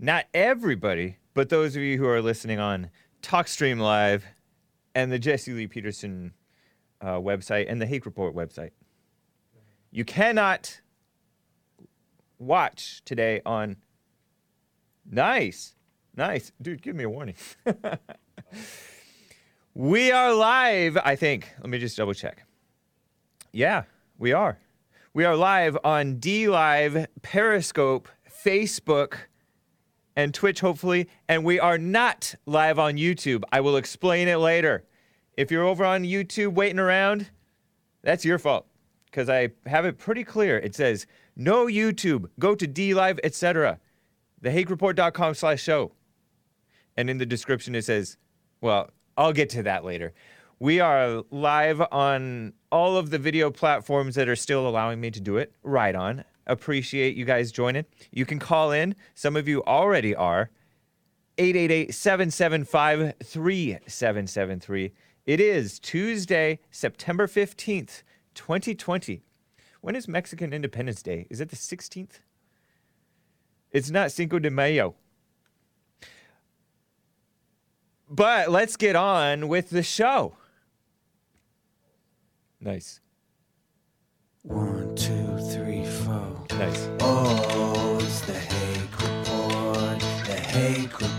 not everybody, but those of you who are listening on TalkStream Live and the Jesse Lee Peterson uh, website and the Hake Report website. You cannot watch today on. Nice. Nice. Dude, give me a warning. we are live, I think. Let me just double check. Yeah, we are. We are live on D Live, Periscope, Facebook, and Twitch, hopefully. And we are not live on YouTube. I will explain it later. If you're over on YouTube waiting around, that's your fault because I have it pretty clear. It says no YouTube, go to D Live, etc. TheHakeReport.com slash show. And in the description it says, well, I'll get to that later. We are live on all of the video platforms that are still allowing me to do it. Right on. Appreciate you guys joining. You can call in. Some of you already are. 888 775 3773. It is Tuesday, September 15th, 2020. When is Mexican Independence Day? Is it the 16th? It's not Cinco de Mayo. But let's get on with the show. Nice. One. Nice. Oh, it's the Hake Report, the Hake Report,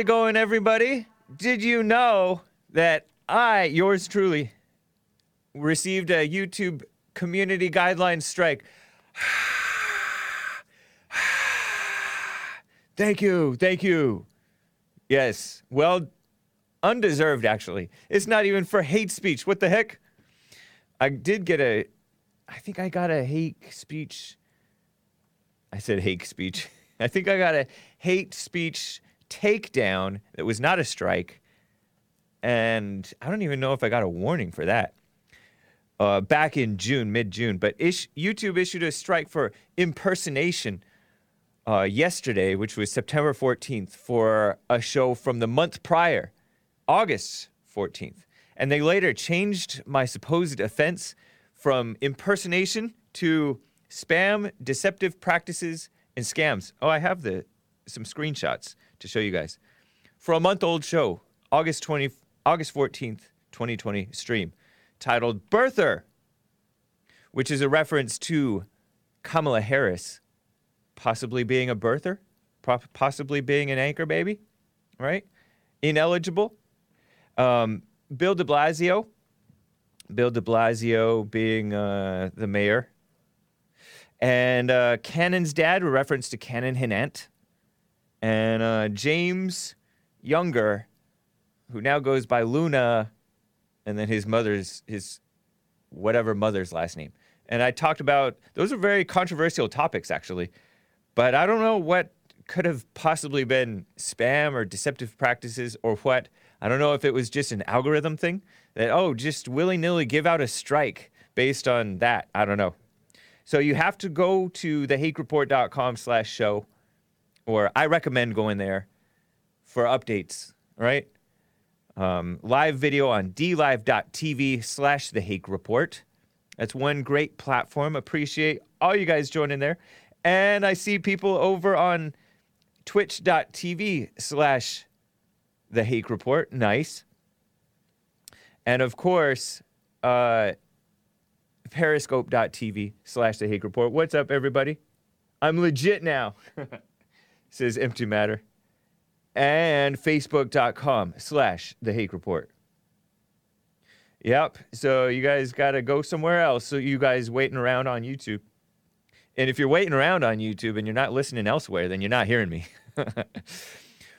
it going, everybody? Did you know that I, yours truly, received a YouTube community guidelines strike? thank you, thank you. Yes, well, undeserved, actually. It's not even for hate speech. What the heck? I did get a, I think I got a hate speech. I said hate speech. I think I got a hate speech takedown that was not a strike. And I don't even know if I got a warning for that. Uh, back in June, mid June. But ish- YouTube issued a strike for impersonation uh, yesterday, which was September 14th, for a show from the month prior, August 14th. And they later changed my supposed offense from impersonation to spam, deceptive practices, and scams. Oh, I have the some screenshots to show you guys. For a month old show, August 20, August 14th, 2020 stream, titled Birther, which is a reference to Kamala Harris possibly being a birther, possibly being an anchor baby, right? Ineligible. Um, Bill de Blasio, Bill de Blasio being uh, the mayor, and uh, Cannon's dad, a reference to Cannon Hinnant, and uh, James Younger, who now goes by Luna, and then his mother's his whatever mother's last name. And I talked about those are very controversial topics actually, but I don't know what could have possibly been spam or deceptive practices or what. I don't know if it was just an algorithm thing that oh just willy nilly give out a strike based on that. I don't know. So you have to go to thehakereport.com slash show, or I recommend going there for updates, right? Um, live video on dlive.tv slash the Hake Report. That's one great platform. Appreciate all you guys joining there. And I see people over on twitch.tv slash the Hake Report. Nice. And of course, uh, periscope.tv slash the Hake Report. What's up, everybody? I'm legit now, says Empty Matter. And facebook.com slash the Hake Report. Yep. So you guys got to go somewhere else. So you guys waiting around on YouTube. And if you're waiting around on YouTube and you're not listening elsewhere, then you're not hearing me.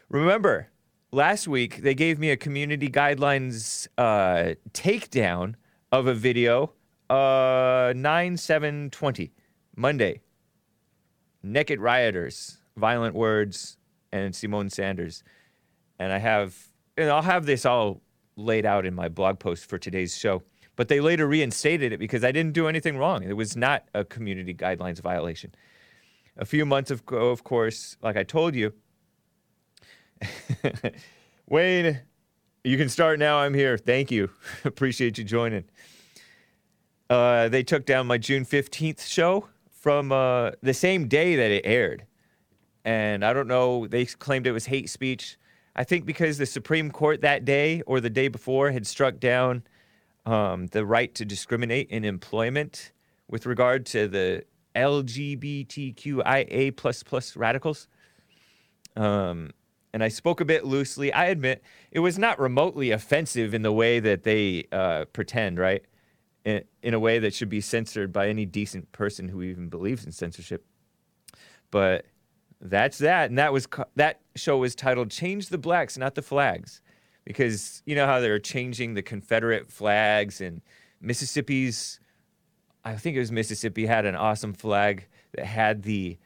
Remember, last week they gave me a community guidelines uh, takedown of a video, uh, 9 7 20, Monday. Naked rioters, violent words, and Simone Sanders. and I have, and I'll have this all laid out in my blog post for today's show. But they later reinstated it because I didn't do anything wrong. It was not a community guidelines violation. A few months ago, of course, like I told you, Wayne, you can start now. I'm here. Thank you. Appreciate you joining. Uh, they took down my June 15th show from uh, the same day that it aired. And I don't know, they claimed it was hate speech. I think because the Supreme Court that day or the day before had struck down um, the right to discriminate in employment with regard to the LGBTQIA plus plus radicals. Um, and I spoke a bit loosely. I admit it was not remotely offensive in the way that they uh, pretend, right? In, in a way that should be censored by any decent person who even believes in censorship. But that's that, and that was that show was titled "Change the Blacks, Not the Flags," because you know how they're changing the Confederate flags and Mississippi's. I think it was Mississippi had an awesome flag that had the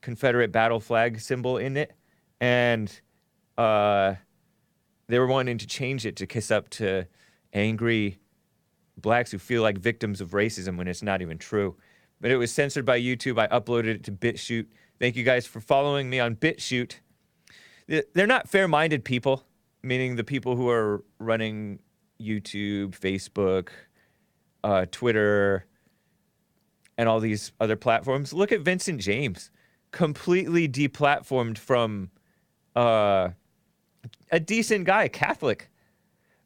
Confederate battle flag symbol in it, and uh, they were wanting to change it to kiss up to angry blacks who feel like victims of racism when it's not even true. But it was censored by YouTube. I uploaded it to BitChute. Thank you guys for following me on BitChute. They're not fair minded people, meaning the people who are running YouTube, Facebook, uh, Twitter, and all these other platforms. Look at Vincent James, completely deplatformed from uh, a decent guy, Catholic,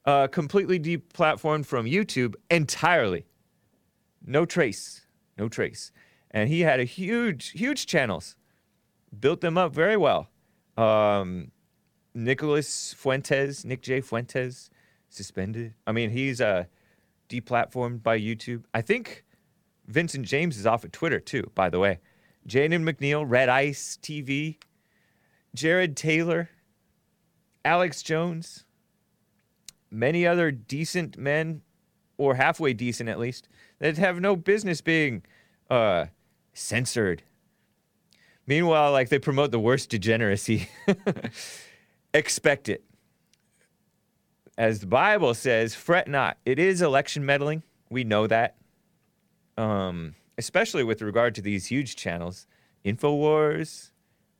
uh, completely deplatformed from YouTube entirely. No trace, no trace. And he had a huge, huge channels, built them up very well. Um, Nicholas Fuentes, Nick J. Fuentes, suspended. I mean, he's uh, deplatformed by YouTube. I think Vincent James is off of Twitter too, by the way. Jaden McNeil, Red Ice TV, Jared Taylor, Alex Jones, many other decent men, or halfway decent at least, that have no business being uh, censored. Meanwhile, like they promote the worst degeneracy. Expect it. As the Bible says, fret not. It is election meddling. We know that. Um, especially with regard to these huge channels. InfoWars,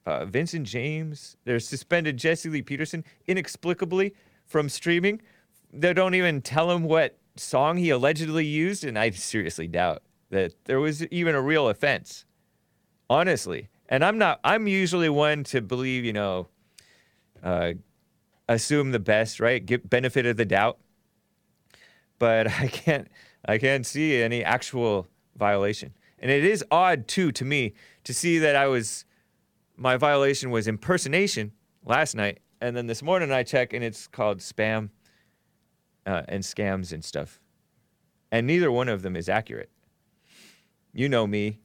uh, Vincent James. They're suspended Jesse Lee Peterson inexplicably from streaming. They don't even tell him what song he allegedly used, and I seriously doubt that there was even a real offense. Honestly, and I'm not. I'm usually one to believe, you know, uh, assume the best, right? Get benefit of the doubt. But I can't. I can't see any actual violation, and it is odd too to me to see that I was my violation was impersonation last night, and then this morning I check and it's called spam uh, and scams and stuff, and neither one of them is accurate. You know me,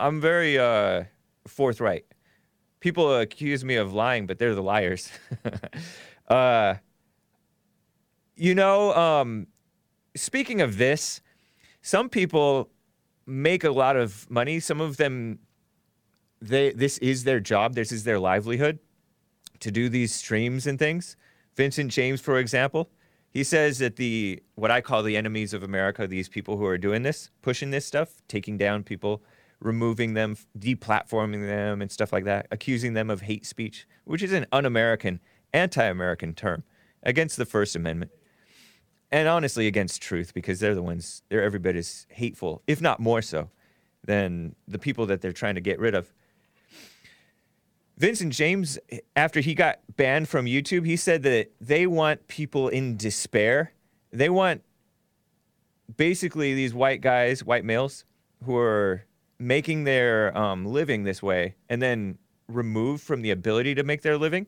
I'm very uh, forthright. People accuse me of lying, but they're the liars. uh, you know, um, speaking of this, some people make a lot of money. Some of them they this is their job, this is their livelihood to do these streams and things. Vincent James, for example, he says that the what I call the enemies of America, these people who are doing this, pushing this stuff, taking down people, removing them, deplatforming them, and stuff like that, accusing them of hate speech, which is an un-American, anti-American term against the First Amendment, and honestly against truth, because they're the ones they're every bit as hateful, if not more so, than the people that they're trying to get rid of. Vincent James, after he got banned from YouTube, he said that they want people in despair. They want basically these white guys, white males, who are making their um, living this way and then removed from the ability to make their living.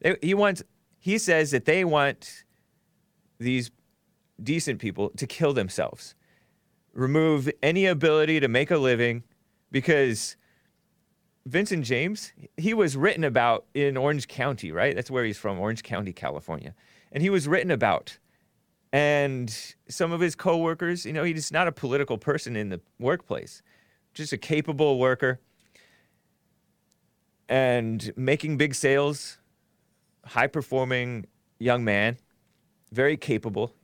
They, he wants. He says that they want these decent people to kill themselves, remove any ability to make a living, because Vincent James, he was written about in Orange County, right? That's where he's from, Orange County, California. And he was written about. And some of his coworkers, you know, he's not a political person in the workplace, just a capable worker and making big sales high performing young man, very capable.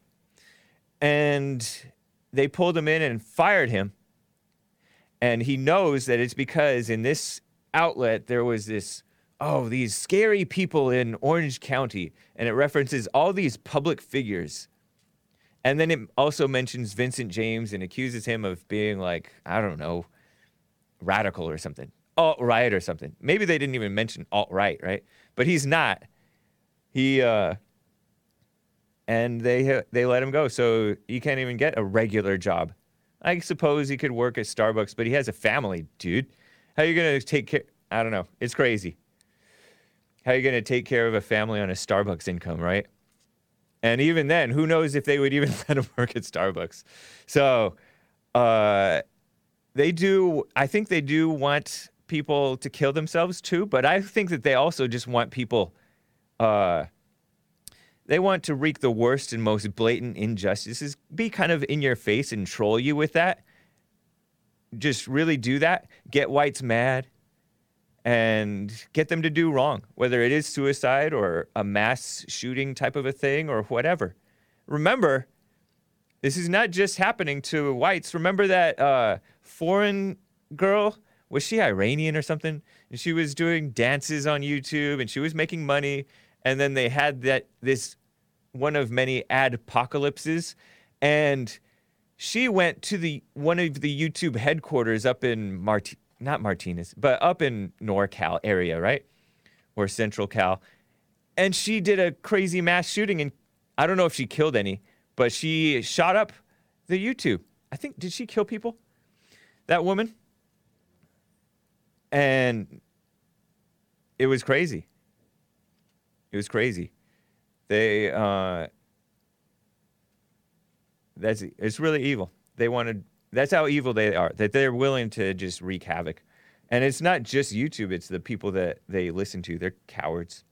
And they pulled him in and fired him. And he knows that it's because in this outlet there was this, oh, these scary people in Orange County. And it references all these public figures. And then it also mentions Vincent James and accuses him of being like, I don't know, radical or something, alt right or something. Maybe they didn't even mention alt right, right? But he's not. He, uh, and they they let him go, so he can't even get a regular job. I suppose he could work at Starbucks, but he has a family, dude. How are you gonna take care? I don't know. It's crazy. How are you gonna take care of a family on a Starbucks income, right? And even then, who knows if they would even let him work at Starbucks? So, uh, they do. I think they do want people to kill themselves too, but I think that they also just want people. Uh, they want to wreak the worst and most blatant injustices, be kind of in your face and troll you with that. Just really do that. Get whites mad and get them to do wrong, whether it is suicide or a mass shooting type of a thing or whatever. Remember, this is not just happening to whites. Remember that uh, foreign girl? Was she Iranian or something? And she was doing dances on YouTube and she was making money. And then they had that this one of many ad adpocalypses, and she went to the one of the YouTube headquarters up in Mart not Martinez, but up in NorCal area, right? Or Central Cal. And she did a crazy mass shooting and I don't know if she killed any, but she shot up the YouTube. I think did she kill people? That woman? And it was crazy. It was crazy. They uh that's it's really evil. They wanted that's how evil they are. That they're willing to just wreak havoc. And it's not just YouTube, it's the people that they listen to. They're cowards.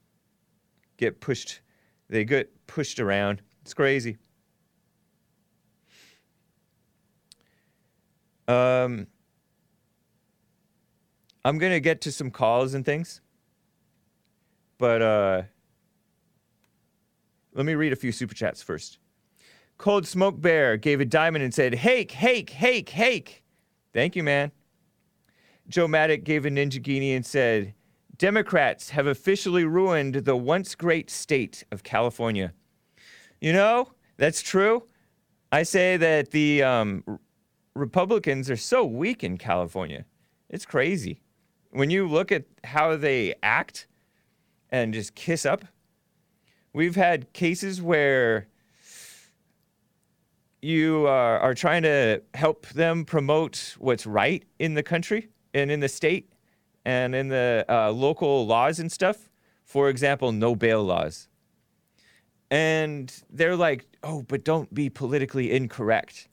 Get pushed they get pushed around. It's crazy. Um I'm going to get to some calls and things. But uh let me read a few super chats first. Cold Smoke Bear gave a diamond and said, Hake, hake, hake, hake. Thank you, man. Joe Maddock gave a Ninjaghini and said, Democrats have officially ruined the once great state of California. You know, that's true. I say that the um, Republicans are so weak in California. It's crazy. When you look at how they act and just kiss up, We've had cases where you uh, are trying to help them promote what's right in the country and in the state and in the uh, local laws and stuff. For example, no bail laws. And they're like, oh, but don't be politically incorrect.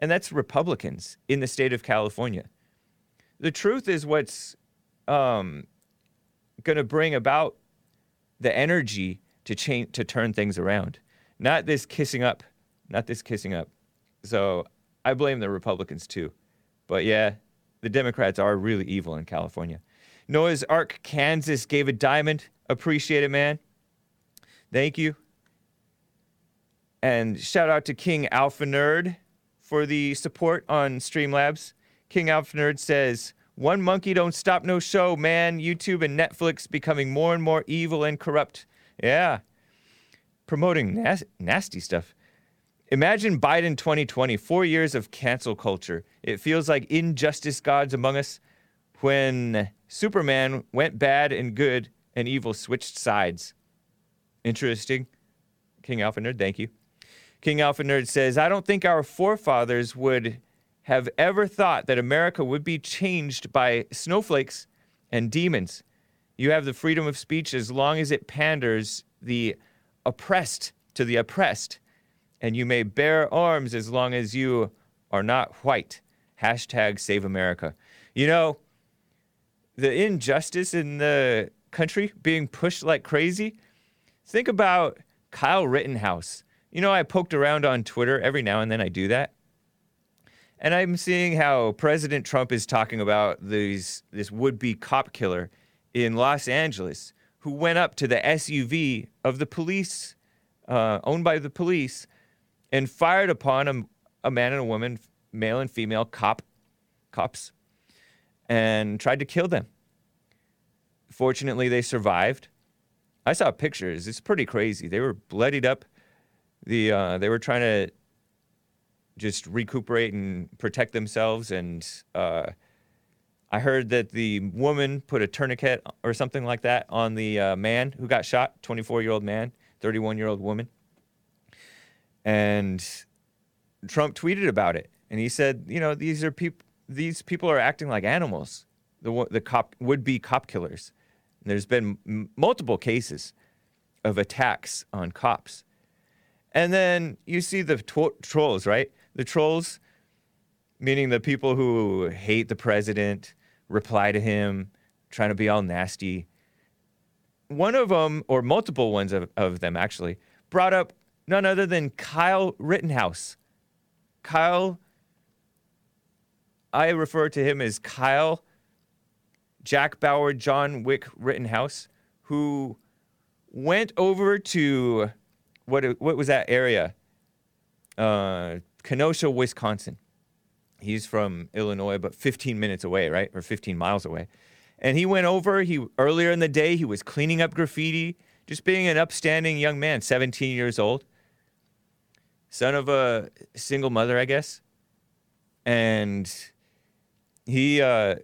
And that's Republicans in the state of California. The truth is what's um, going to bring about the energy to change to turn things around. Not this kissing up, not this kissing up. So I blame the Republicans too. But yeah, the Democrats are really evil in California. Noah's Ark, Kansas gave a diamond. Appreciate it, man. Thank you. And shout out to King Alpha Nerd for the support on Streamlabs. King Alpha Nerd says, One monkey don't stop no show, man. YouTube and Netflix becoming more and more evil and corrupt. Yeah. Promoting nas- nasty stuff. Imagine Biden 2020, four years of cancel culture. It feels like injustice gods among us when Superman went bad and good and evil switched sides. Interesting. King Alpha Nerd, thank you. King Alpha Nerd says, I don't think our forefathers would have ever thought that America would be changed by snowflakes and demons. You have the freedom of speech as long as it panders the oppressed to the oppressed, and you may bear arms as long as you are not white. Hashtag save America. You know, the injustice in the country being pushed like crazy. Think about Kyle Rittenhouse. You know, I poked around on Twitter every now and then, I do that. And I'm seeing how President Trump is talking about these, this would be cop killer in Los Angeles who went up to the SUV of the police, uh, owned by the police, and fired upon a, a man and a woman, male and female cop, cops, and tried to kill them. Fortunately, they survived. I saw pictures. It's pretty crazy. They were bloodied up. The uh, they were trying to just recuperate and protect themselves. And uh, I heard that the woman put a tourniquet or something like that on the uh, man who got shot. 24 year old man, 31 year old woman. And Trump tweeted about it, and he said, you know, these are people. These people are acting like animals. The the cop would be cop killers. And there's been m- multiple cases of attacks on cops. And then you see the tw- trolls, right? The trolls, meaning the people who hate the president, reply to him, trying to be all nasty. One of them, or multiple ones of, of them actually, brought up none other than Kyle Rittenhouse. Kyle, I refer to him as Kyle Jack Bauer, John Wick Rittenhouse, who went over to what what was that area? Uh, Kenosha, Wisconsin. He's from Illinois, but 15 minutes away, right, or 15 miles away. And he went over. He earlier in the day he was cleaning up graffiti, just being an upstanding young man, 17 years old, son of a single mother, I guess. And he uh,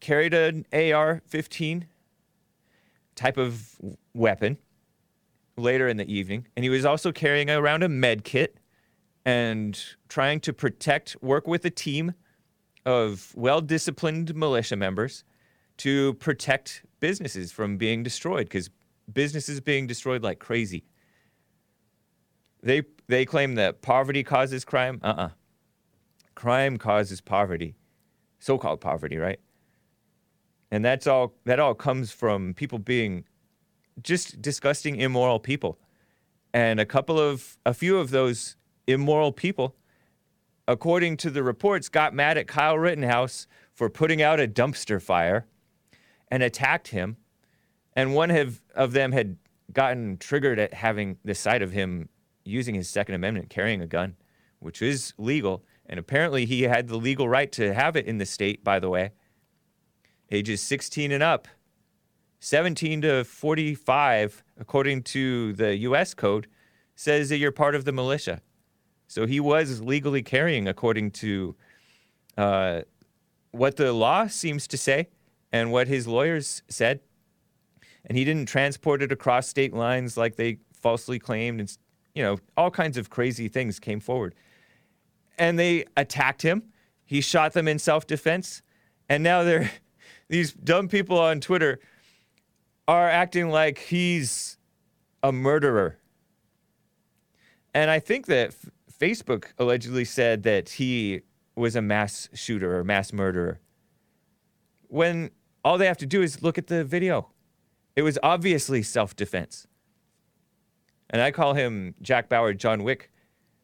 carried an AR-15 type of weapon later in the evening, and he was also carrying around a med kit and trying to protect, work with a team of well-disciplined militia members to protect businesses from being destroyed because businesses being destroyed like crazy. They they claim that poverty causes crime. Uh-uh. Crime causes poverty. So-called poverty, right? And that's all that all comes from people being just disgusting immoral people. And a couple of a few of those immoral people according to the reports got mad at Kyle Rittenhouse for putting out a dumpster fire and attacked him. And one have, of them had gotten triggered at having the sight of him using his Second Amendment, carrying a gun, which is legal. And apparently he had the legal right to have it in the state, by the way. Ages 16 and up. 17 to 45, according to the US code, says that you're part of the militia. So he was legally carrying, according to uh, what the law seems to say and what his lawyers said. And he didn't transport it across state lines like they falsely claimed. And, you know, all kinds of crazy things came forward. And they attacked him. He shot them in self defense. And now they're, these dumb people on Twitter are acting like he's a murderer. And I think that F- Facebook allegedly said that he was a mass shooter or mass murderer. When all they have to do is look at the video. It was obviously self defense. And I call him Jack Bauer John Wick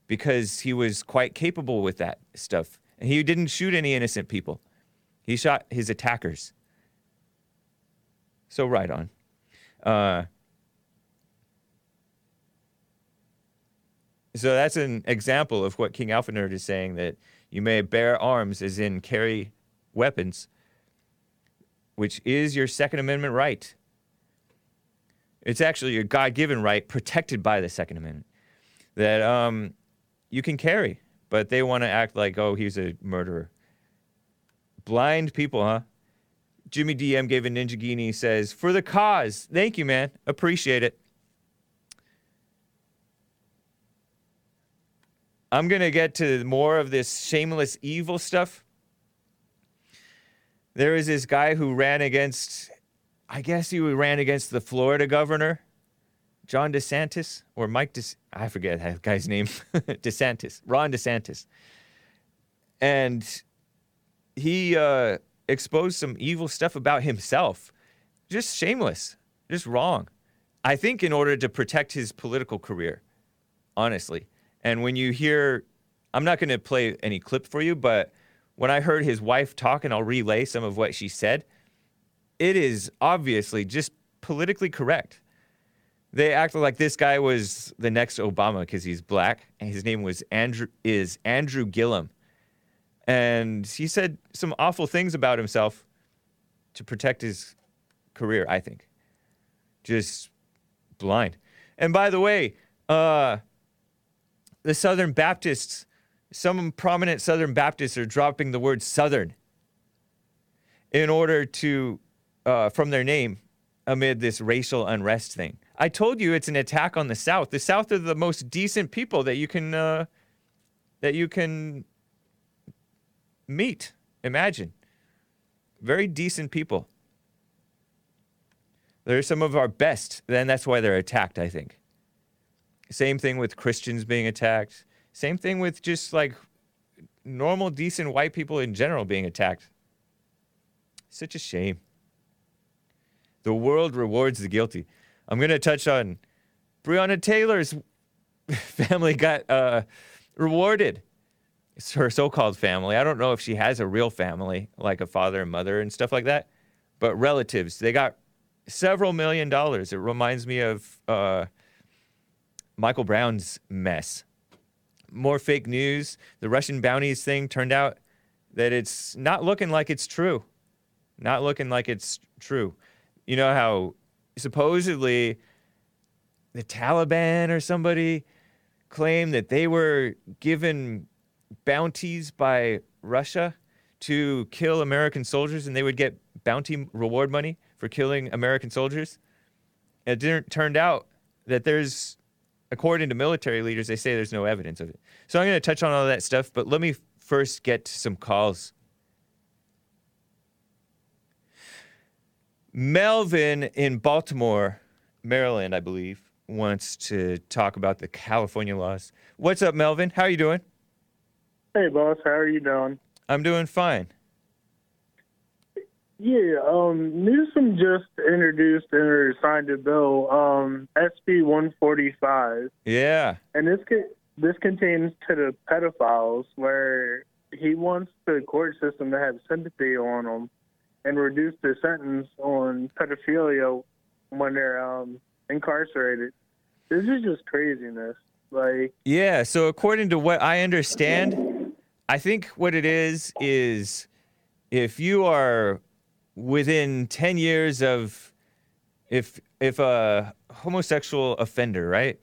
because he was quite capable with that stuff. And he didn't shoot any innocent people, he shot his attackers. So, right on. Uh, So that's an example of what King Alpha Nerd is saying that you may bear arms, as in carry weapons, which is your Second Amendment right. It's actually a God given right protected by the Second Amendment that um, you can carry, but they want to act like, oh, he's a murderer. Blind people, huh? Jimmy DM gave a Ninjaghini says, for the cause. Thank you, man. Appreciate it. I'm going to get to more of this shameless evil stuff. There is this guy who ran against, I guess he ran against the Florida governor, John DeSantis, or Mike I forget that guy's name, DeSantis, Ron DeSantis. And he uh, exposed some evil stuff about himself. Just shameless, just wrong. I think in order to protect his political career, honestly. And when you hear, I'm not going to play any clip for you, but when I heard his wife talk, and I'll relay some of what she said, it is obviously just politically correct. They acted like this guy was the next Obama because he's black, and his name was Andrew is Andrew Gillum, and he said some awful things about himself to protect his career. I think, just blind. And by the way, uh, the Southern Baptists, some prominent Southern Baptists are dropping the word Southern in order to, uh, from their name, amid this racial unrest thing. I told you it's an attack on the South. The South are the most decent people that you can, uh, that you can meet. Imagine, very decent people. They're some of our best. Then that's why they're attacked. I think. Same thing with Christians being attacked. Same thing with just like normal, decent white people in general being attacked. Such a shame. The world rewards the guilty. I'm going to touch on Breonna Taylor's family got uh, rewarded. It's her so called family. I don't know if she has a real family, like a father and mother and stuff like that, but relatives. They got several million dollars. It reminds me of uh, Michael Brown's mess. More fake news. The Russian bounties thing turned out that it's not looking like it's true. Not looking like it's true. You know how supposedly the Taliban or somebody claimed that they were given bounties by Russia to kill American soldiers and they would get bounty reward money for killing American soldiers. It didn't turned out that there's according to military leaders they say there's no evidence of it. So I'm going to touch on all that stuff, but let me first get to some calls. Melvin in Baltimore, Maryland, I believe, wants to talk about the California laws. What's up, Melvin? How are you doing? Hey, boss. How are you doing? I'm doing fine. Yeah, um, Newsom just introduced and signed a bill, um, SB 145, Yeah. and this co- this contains to the pedophiles where he wants the court system to have sympathy on them and reduce the sentence on pedophilia when they're um, incarcerated. This is just craziness. Like, Yeah, so according to what I understand, I think what it is is if you are within 10 years of if if a homosexual offender, right,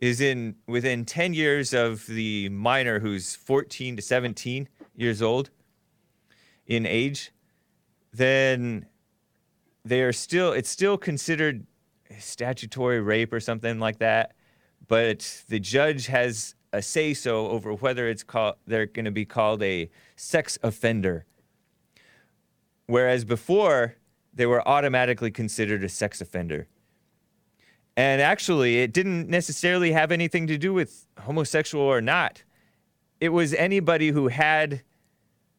is in within 10 years of the minor who's 14 to 17 years old in age, then they are still it's still considered statutory rape or something like that but the judge has a say so over whether it's called they're going to be called a sex offender. Whereas before they were automatically considered a sex offender. And actually it didn't necessarily have anything to do with homosexual or not. It was anybody who had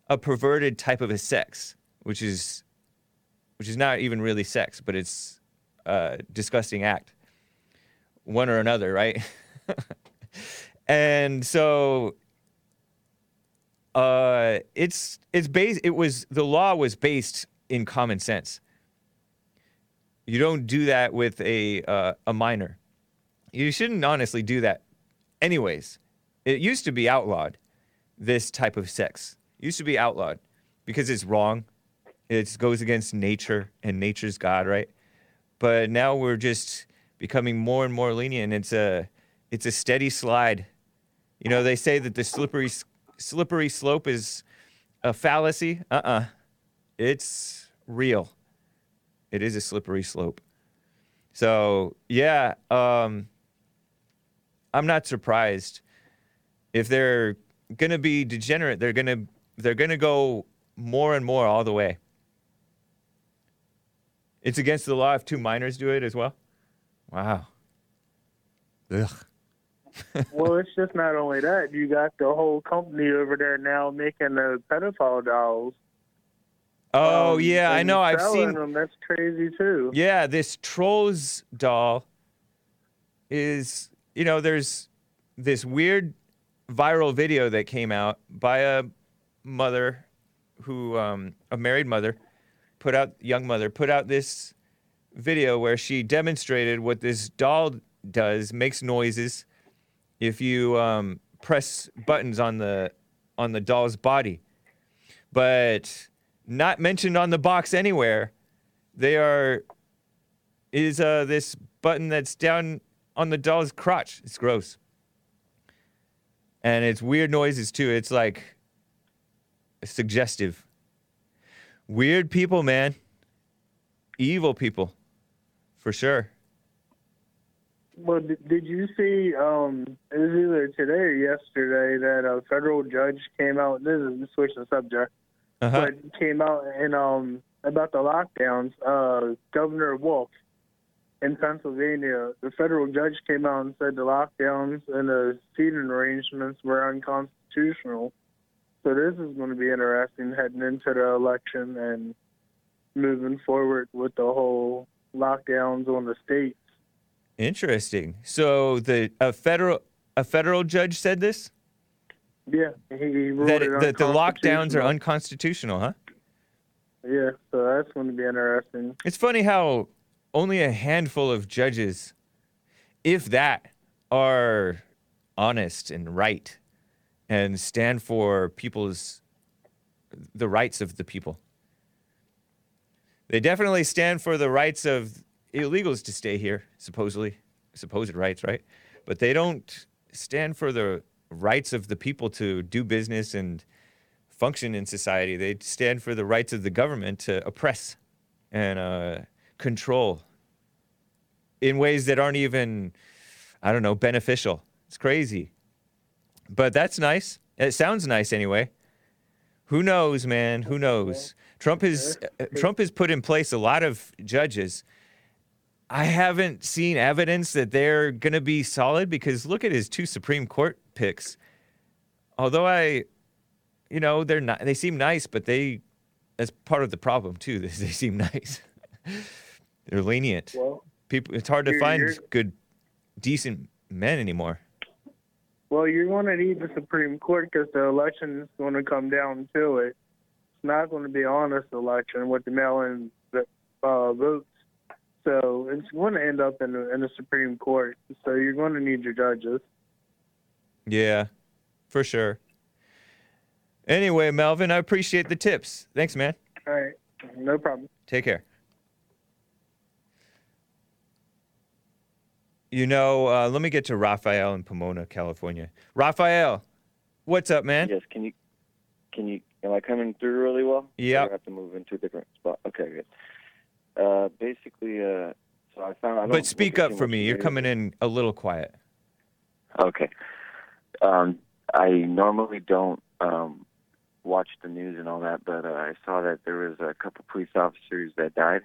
a perverted type of a sex which is which is not even really sex but it's a disgusting act one or another, right? and so uh it's it's based it was the law was based in common sense. You don't do that with a uh, a minor. You shouldn't honestly do that anyways. It used to be outlawed this type of sex. It used to be outlawed because it's wrong. It goes against nature and nature's god, right? But now we're just becoming more and more lenient. It's a it's a steady slide. You know, they say that the slippery slippery slope is a fallacy. Uh-uh. It's real. It is a slippery slope. So, yeah, um I'm not surprised if they're going to be degenerate, they're going to they're going to go more and more all the way. It's against the law if two minors do it as well. Wow. Ugh. well, it's just not only that. You got the whole company over there now making the pedophile dolls. Oh um, yeah, I know. I've seen. them. That's crazy too. Yeah, this trolls doll is. You know, there's this weird viral video that came out by a mother who, um, a married mother, put out young mother put out this video where she demonstrated what this doll does, makes noises if you um, press buttons on the on the doll's body. But not mentioned on the box anywhere. They are is uh, this button that's down on the doll's crotch. It's gross. And it's weird noises too. It's like suggestive. Weird people, man. Evil people. For sure. Well, did, you see? Um, it was either today or yesterday that a federal judge came out. This is switch the subject, Uh-huh. but came out and um about the lockdowns. Uh, Governor Wolf in Pennsylvania, the federal judge came out and said the lockdowns and the seating arrangements were unconstitutional. So this is going to be interesting heading into the election and moving forward with the whole lockdowns on the states. Interesting. So the a federal a federal judge said this Yeah, he, he ruled that it that the lockdowns are unconstitutional, huh? Yeah, so that's going to be interesting. It's funny how only a handful of judges, if that, are honest and right and stand for people's the rights of the people. They definitely stand for the rights of illegals to stay here, supposedly, supposed rights, right? But they don't stand for the rights of the people to do business and function in society. They stand for the rights of the government to oppress and uh, control in ways that aren't even, I don't know, beneficial. It's crazy. But that's nice. It sounds nice anyway. Who knows, man? Who knows? Trump has uh, Trump has put in place a lot of judges. I haven't seen evidence that they're going to be solid because look at his two Supreme Court picks. Although I, you know, they're not. They seem nice, but they that's part of the problem too. They, they seem nice. they're lenient. Well, People, it's hard to find good, decent men anymore. Well, you're going to need the Supreme Court because the election is going to come down to it. It's not going to be an honest election with the mail-in uh, votes. So it's going to end up in the, in the Supreme Court. So you're going to need your judges. Yeah, for sure. Anyway, Melvin, I appreciate the tips. Thanks, man. All right, no problem. Take care. You know, uh, let me get to Raphael in Pomona, California. Raphael, what's up, man? Yes, can you, can you, am I coming through really well? Yeah. I have to move into a different spot. Okay, good. Uh, basically, uh, so I found. I don't But speak up for me. You're coming in a little quiet. Okay. Um, I normally don't um, watch the news and all that, but uh, I saw that there was a couple police officers that died,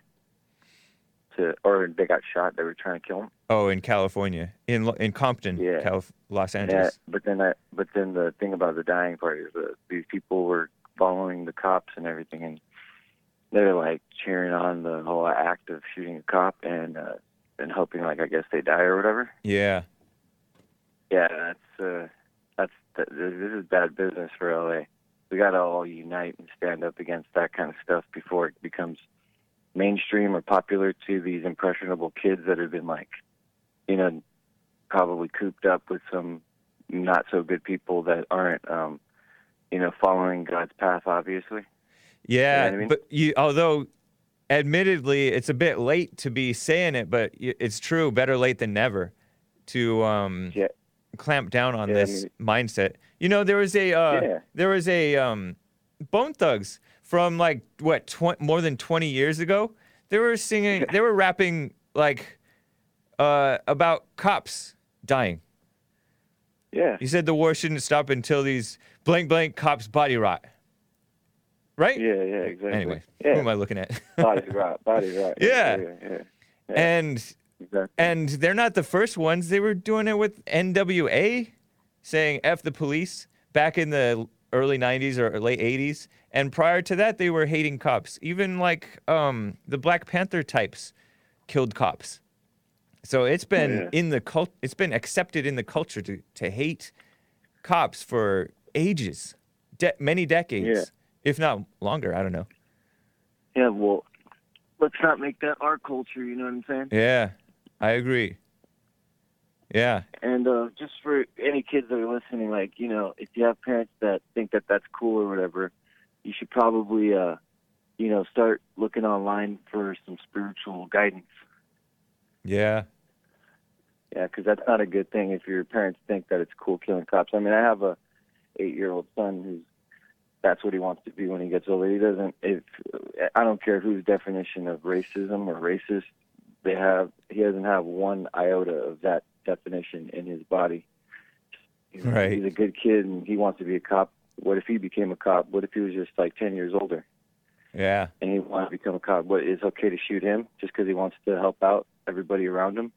to or they got shot. They were trying to kill him. Oh, in California, in Lo- in Compton, Yeah. Calif- Los Yeah, Angeles. but then I, but then the thing about the dying part is that these people were following the cops and everything, and they're like cheering on the whole act of shooting a cop and uh, and hoping like I guess they die or whatever. Yeah, Yeah, that's uh, that's th- this is bad business for LA. We got to all unite and stand up against that kind of stuff before it becomes mainstream or popular to these impressionable kids that have been like, you know, probably cooped up with some not so good people that aren't, um, you know, following God's path. Obviously, yeah. what I mean? But you, although, admittedly, it's a bit late to be saying it, but it's true. Better late than never. To um, yeah, clamp down on Yeah, I this mindset. You know, there was a uh, Yeah. there was a um, Bone Thugs from like what tw- more than twenty years ago. They were singing, they were rapping like uh, about cops dying. yeah, He said the war shouldn't stop until these blank blank cops body rot. Right? yeah, yeah, exactly. Anyway, yeah, who am I looking at? body rot body rot Yeah. yeah, yeah, yeah, and exactly. And they're not the first ones. They were doing it with NWA, saying F the police back in the early 90s or late 80s. And prior to that, they were hating cops. Even like um, the Black Panther types killed cops. So it's been yeah. in the cult. It's been accepted in the culture to, to hate cops for ages, de- many decades, Yeah. if not longer. I don't know. Yeah, well, let's not make that our culture. You know what I'm saying? Yeah, I agree. Yeah, And uh, just for any kids that are listening, like you know, if you have parents that think that that's cool or whatever, you should probably, uh, you know, start looking online for some spiritual guidance. yeah, Yeah, because that's not a good thing if your parents think that it's cool killing cops. I mean, I have a eight-year-old son who's that's what he wants to be when he gets older. He doesn't. If I don't care whose definition of racism or racist they have, he doesn't have one iota of that definition in his body. He's, Right. He's a good kid and he wants to be a cop. What if he became a cop? What if he was just like ten years older yeah, and he wanted to become a cop? What is it okay to shoot him just because he wants to help out everybody around him?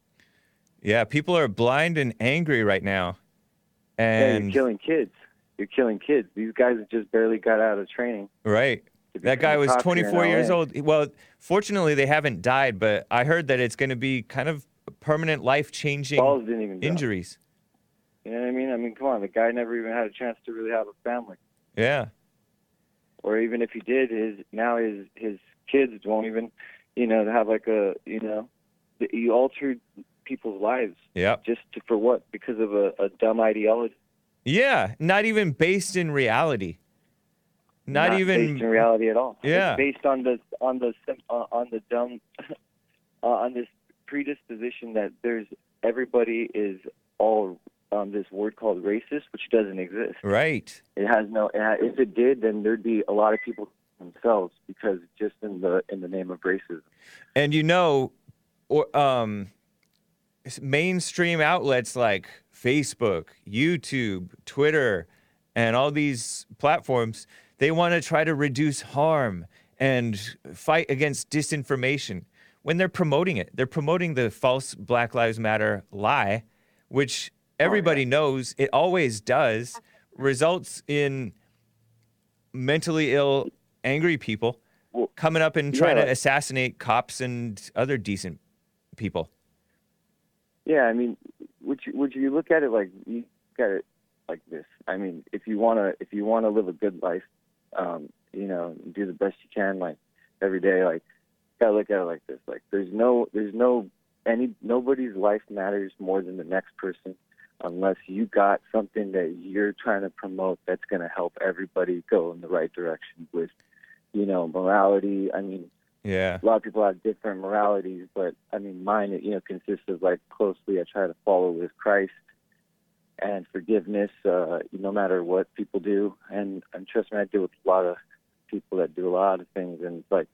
yeah. People are blind and angry right now, Yeah, and you're killing kids. You're killing kids. These guys just barely got out of training. right. That guy was cop here in 24 years old. Well, fortunately, they haven't died, but I heard that it's going to be kind of permanent, didn't drop. injuries. You know what I mean? I mean, come on. The guy never even had a chance to really have a family. Yeah, Or even if he did, his now his his kids won't even, you know, have like a you know, you altered people's lives yeah, just to, for what? Because of a, a dumb ideology. yeah. Not even based in reality. Not, even based in reality at all. Yeah. it's based on the on the uh, on the dumb uh, on this predisposition that there's everybody is all um, this word called racist, which doesn't exist. right. It has no. If it did, then there'd be a lot of people themselves because just in the in the name of racism. And you know, or um, mainstream outlets like Facebook, YouTube, Twitter, and all these platforms, they want to try to reduce harm and fight against disinformation. When they're promoting it, they're promoting the false Black Lives Matter lie, which everybody knows it always does, results in mentally ill, angry people Well, coming up and trying yeah. to assassinate cops and other decent people. Yeah, I mean, would you would you look at it like you got it like this? I mean, if you wanna if you wanna live a good life, um, you know, do the best you can, like every day, like gotta look at it like this. Like there's no there's no any nobody's life matters more than the next person unless you got something that you're trying to promote that's gonna help everybody go in the right direction with, you know, morality. I mean, Yeah. a lot of people have different moralities, but I mean, mine, you know, consists of like closely I try to follow with Christ and forgiveness, uh, no matter what people do. And, and trust me, I deal with a lot of people that do a lot of things, and it's like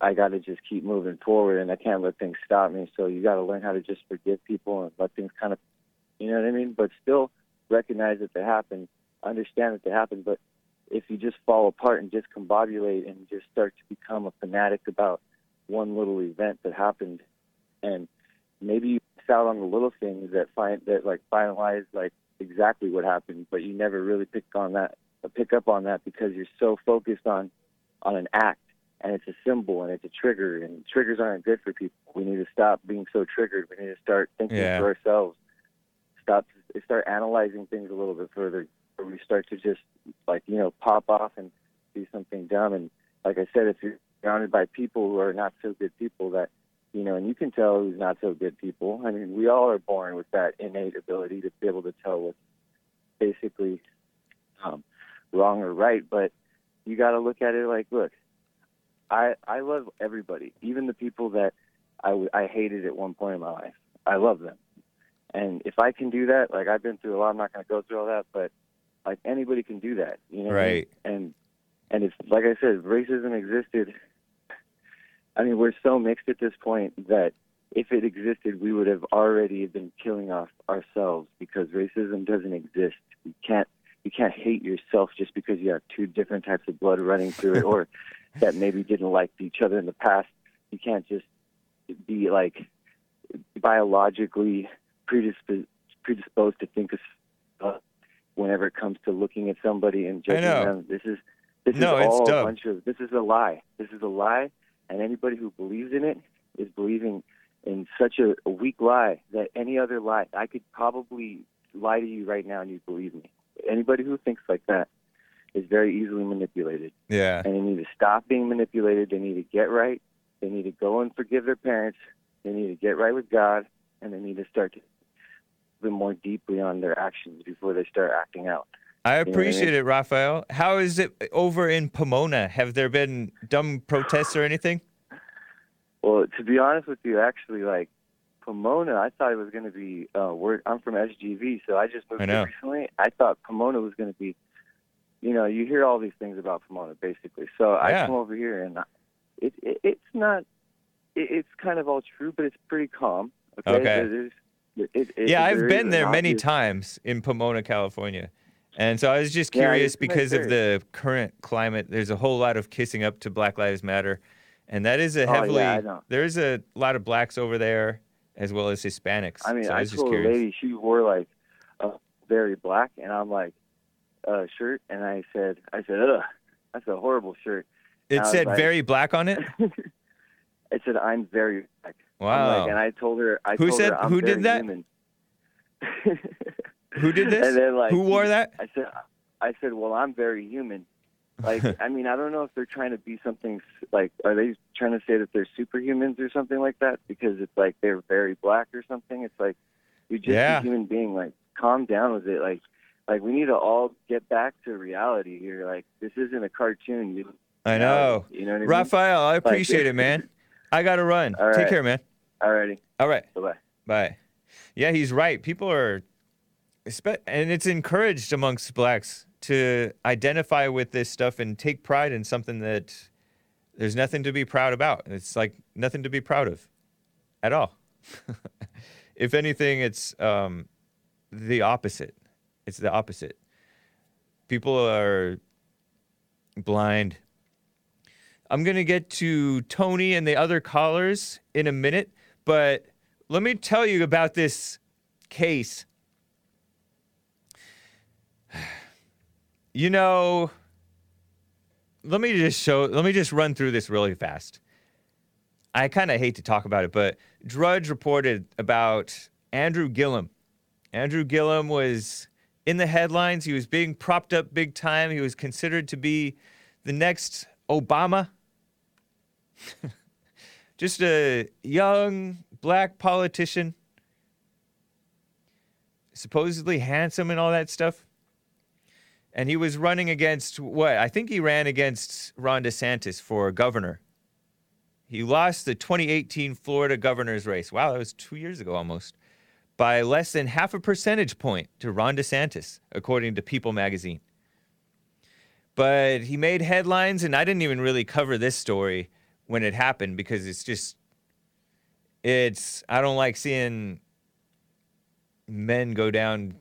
I got to just keep moving forward, and I can't let things stop me. So you got to learn how to just forgive people and let things kind of, you know what I mean? But still recognize that they happen, understand that they happen, but if you just fall apart and discombobulate and just start to become a fanatic about one little event that happened and maybe you miss out on the little things that find that like finalize like exactly what happened but you never really pick on that uh, pick up on that because you're so focused on on an act and it's a symbol and it's a trigger and triggers aren't good for people we need to stop being so triggered we need to start thinking Yeah. for ourselves stop start analyzing things a little bit further where we start to just like you know pop off and do something dumb. And like i said if you're surrounded by people who are not so good people that you know and you can tell who's not so good people. I mean we all are born with that innate ability to be able to tell what's basically um wrong or right. But you got to look at it like look i i love everybody even the people that i i hated at one point in my life. I love them and if i can do that like i've been through a lot i'm not going to go through all that but like anybody can do that you know what I mean? Right. and and if like i said racism existed i mean we're so mixed at this point that if it existed we would have already been killing off ourselves because racism doesn't exist you can't you can't hate yourself just because you have two different types of blood running through it or that maybe didn't like each other in the past you can't just be like biologically predisposed predisposed to think of uh, whenever it comes to looking at somebody and judging them. This is this No, is all a dumb. bunch of this is a lie. This is a lie, and anybody who believes in it is believing in such a, a weak lie that any other lie I could probably lie to you right now and you believe me. Anybody who thinks like that is very easily manipulated Yeah. and they need to stop being manipulated. They need to get right They need to go and forgive their parents. They need to get right with God, and they need to start to bit more deeply on their actions before they start acting out. I know I appreciate mean? it, Raphael. How is it over in Pomona? Have there been dumb protests or anything? Well, to be honest with you, actually, like Pomona, I thought it was going to be. Uh, I'm from SGV, so I just moved I here recently. I thought Pomona was going to be. You know, you hear all these things about Pomona, basically. So Yeah. I come over here, and I- it, it it's not. It, it's kind of all true, but it's pretty calm. Okay. Okay. There's- it- it- yeah, I've been there many obvious- times in Pomona, California. And so I was just curious a nice because of the current climate. There's a whole lot of kissing up to Black Lives Matter. And that is a Oh, yeah, heavily, there's a lot of blacks over there as well as Hispanics. I mean, so I I, was just told a curious. lady she wore like a very black, and I'm like, uh, shirt, and I said, I said, ugh, that's a horrible shirt. It said like- very black on it. it said, I'm very black. Wow. like, and I told her, I Who told said- her, I'm who did that? Human. Who did this? And then, like, Who wore that? I said, I said, well, I'm very human. Like, I mean, I don't know if they're trying to be something like, are they trying to say that they're superhumans or something like that? Because it's like they're very black or something. It's like you're just Yeah. a human being. Like, calm down with it. Like, like we need to all get back to reality here. Like, this isn't a cartoon. You, I know. You know what I mean? Raphael, I appreciate it, man. I got to run. Take care, man. Alrighty. All right. Bye bye. Bye. Yeah, he's right. People are, and it's encouraged amongst blacks to identify with this stuff and take pride in something that there's nothing to be proud about. It's like nothing to be proud of at all. if anything, it's um, the opposite. It's the opposite. People are blind. I'm going to get to Tony and the other callers in a minute, but let me tell you about this case. You know, let me just show, let me just run through this really fast. I kind of hate to talk about it, but Drudge reported about Andrew Gillum. Andrew Gillum was in the headlines. He was being propped up big time. He was considered to be the next Obama. Just a young black politician, supposedly handsome and all that stuff. And he was running against what? I think he ran against Ron DeSantis for governor. He lost the 2018 Florida governor's race. Wow, that was two years ago almost. By less than half a percentage point to Ron DeSantis, according to People magazine. But he made headlines, and I didn't even really cover this story when it happened because it's just, it's, I don't like seeing men go down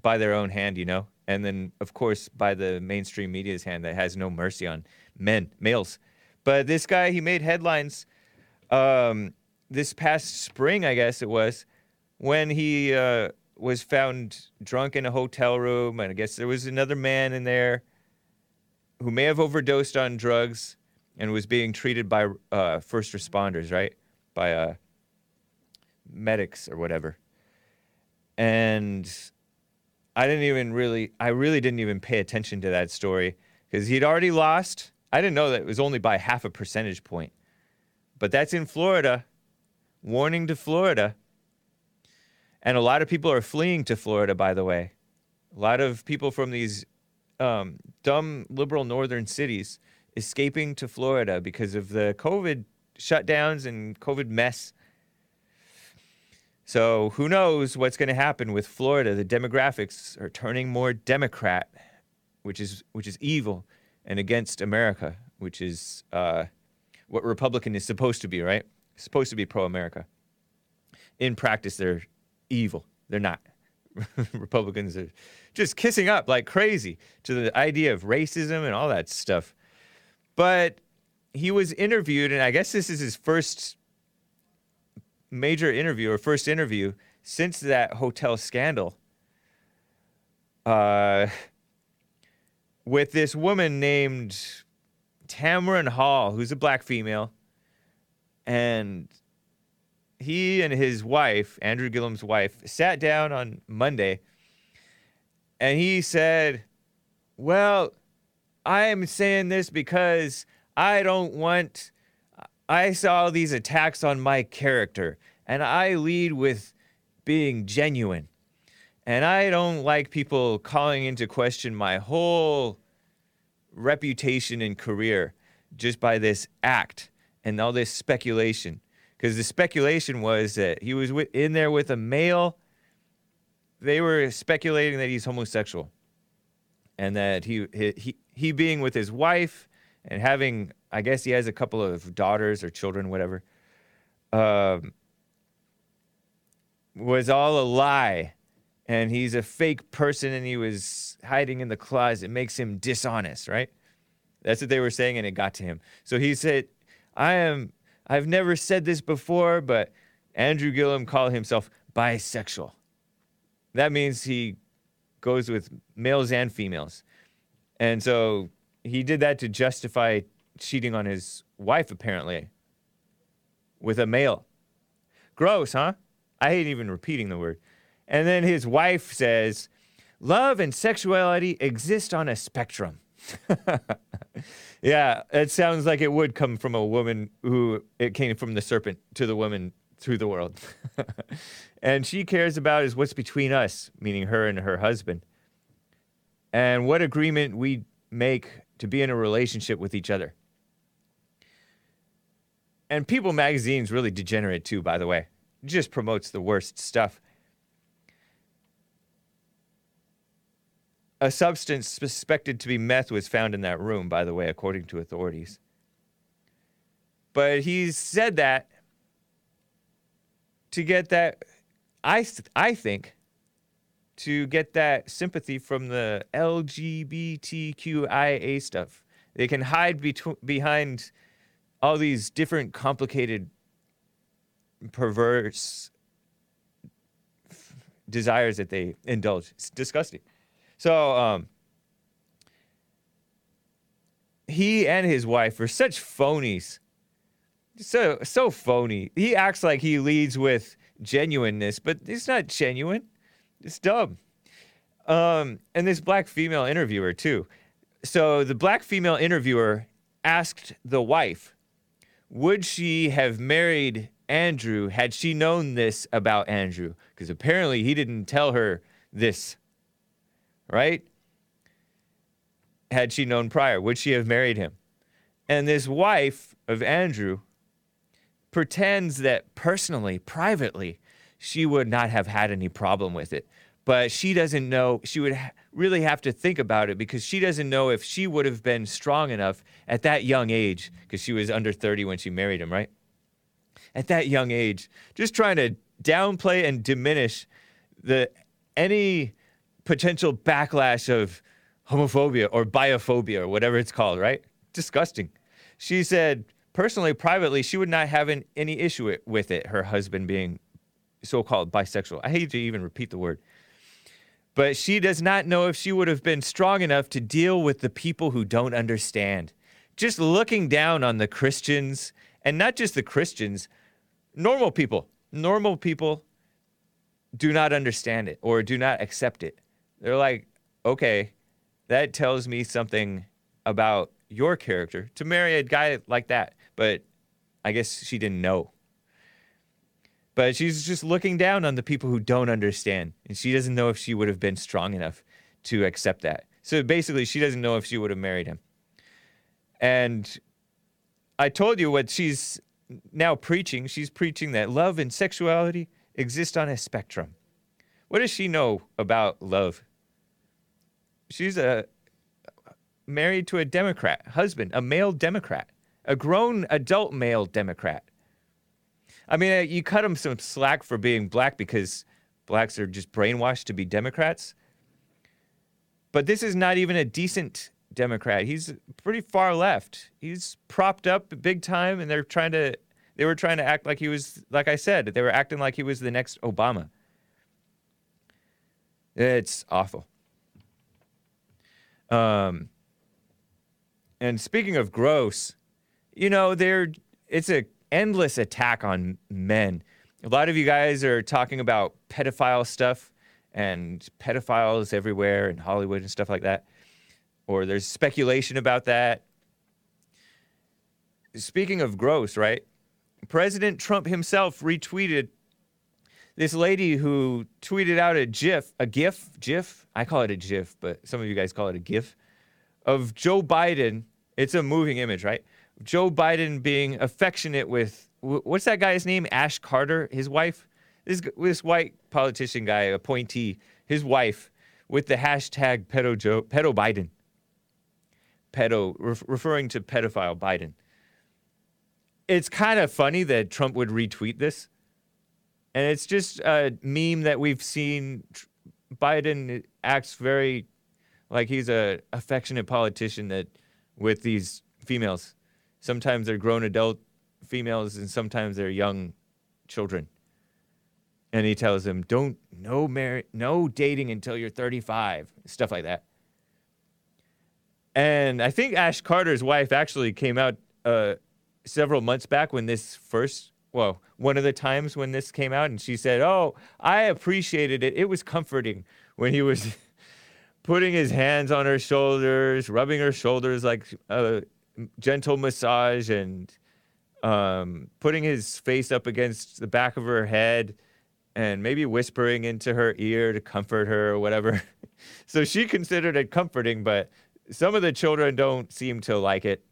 by their own hand, you know? And then, of course, by the mainstream media's hand that has no mercy on men, males. But this guy, he made headlines um, this past spring, I guess it was, when he uh, was found drunk in a hotel room. And I guess there was another man in there who may have overdosed on drugs and was being treated by uh, first responders, right? By uh, medics or whatever. And I didn't even really, I really didn't even pay attention to that story because he'd already lost. I didn't know that it was only by half a percentage point. But that's in Florida. Warning to Florida. And a lot of people are fleeing to Florida, by the way. A lot of people from these um, dumb liberal northern cities escaping to Florida because of the COVID shutdowns and COVID mess. So who knows what's going to happen with Florida? The demographics are turning more Democrat, which is which is evil, and against America, which is uh, what Republican is supposed to be, right? Supposed to be pro-America. In practice, they're evil. They're not. Republicans are just kissing up like crazy to the idea of racism and all that stuff. But he was interviewed, and I guess this is his first major interview or first interview since that hotel scandal uh, with this woman named Tamron Hall, who's a black female. And he and his wife, Andrew Gillum's wife, sat down on Monday and he said, Well, I am saying this because I don't want I saw these attacks on my character, and I lead with being genuine. And I don't like people calling into question my whole reputation and career just by this act and all this speculation. Because the speculation was that he was in there with a male. They were speculating that he's homosexual and that he, he, he, he being with his wife and having, I guess he has a couple of daughters or children, whatever, um, was all a lie. And he's a fake person and he was hiding in the closet. It makes him dishonest, right? That's what they were saying, and it got to him. So he said, I am, I've never said this before, but Andrew Gillum called himself bisexual. That means he goes with males and females. And so he did that to justify cheating on his wife, apparently, with a male. Gross, huh? I hate even repeating the word. And then his wife says, Love and sexuality exist on a spectrum. yeah, it sounds like it would come from a woman who it came from the serpent to the woman through the world. and she cares about is what's between us, meaning her and her husband, and what agreement we make to be in a relationship with each other. And People magazine's really degenerate too, by the way. Just promotes the worst stuff. A substance suspected to be meth was found in that room, by the way, according to authorities. But he said that to get that, I, I think, to get that sympathy from the LGBTQIA stuff. They can hide betw- behind all these different complicated, perverse f- desires that they indulge. It's disgusting. So, um, he and his wife are such phonies. So so phony. He acts like he leads with genuineness, but it's not genuine. It's dumb. Um, and this black female interviewer too. So the black female interviewer asked the wife, would she have married Andrew had she known this about Andrew? Because apparently he didn't tell her this right? Had she known prior, would she have married him? And this wife of Andrew pretends that personally, privately, she would not have had any problem with it. But she doesn't know, she would ha- really have to think about it because she doesn't know if she would have been strong enough at that young age, because she was under 30 when she married him, right? At that young age, just trying to downplay and diminish the any potential backlash of homophobia or biophobia or whatever it's called, right? Disgusting. She said, personally, privately, she would not have an, any issue with it, her husband being so called bisexual. I hate to even repeat the word. But she does not know if she would have been strong enough to deal with the people who don't understand. Just looking down on the Christians, and not just the Christians, normal people. Normal people do not understand it or do not accept it. They're like, okay, that tells me something about your character to marry a guy like that. But I guess she didn't know. But she's just looking down on the people who don't understand. And she doesn't know if she would have been strong enough to accept that. So basically, she doesn't know if she would have married him. And I told you what she's now preaching. She's preaching that love and sexuality exist on a spectrum. What does she know about love? She's a married to a Democrat husband, a male Democrat, a grown adult male Democrat. I mean, uh, you cut him some slack for being black because blacks are just brainwashed to be Democrats. But this is not even a decent Democrat. He's pretty far left. He's propped up big time, and they're trying to. They were trying to act like he was, like I said, they were acting like he was the next Obama. It's awful. Um, and speaking of gross, you know, there it's a endless attack on men. A lot of you guys are talking about pedophile stuff and pedophiles everywhere in Hollywood and stuff like that. Or there's speculation about that. speaking of gross, right? President Trump himself retweeted this lady who tweeted out a GIF, a GIF, GIF. I call it a GIF, but some of you guys call it a GIF of Joe Biden. It's a moving image, right? Joe Biden being affectionate with what's that guy's name? Ash Carter, his wife. This this white politician guy, appointee, his wife, with the hashtag pedo Joe, pedo Biden. Pedo, ref- referring to pedophile Biden. It's kind of funny that Trump would retweet this, and it's just a meme that we've seen. Biden acts very like he's a affectionate politician that with these females. Sometimes they're grown adult females and sometimes they're young children. And he tells them, "Don't no marry, no dating until you're 35." Stuff like that. And I think Ash Carter's wife actually came out uh, several months back when this first, well, one of the times when this came out, and she said, "Oh, I appreciated it. It was comforting when he was putting his hands on her shoulders, rubbing her shoulders like a gentle massage, and um, putting his face up against the back of her head." And maybe whispering into her ear to comfort her or whatever. so she considered it comforting, but some of the children don't seem to like it.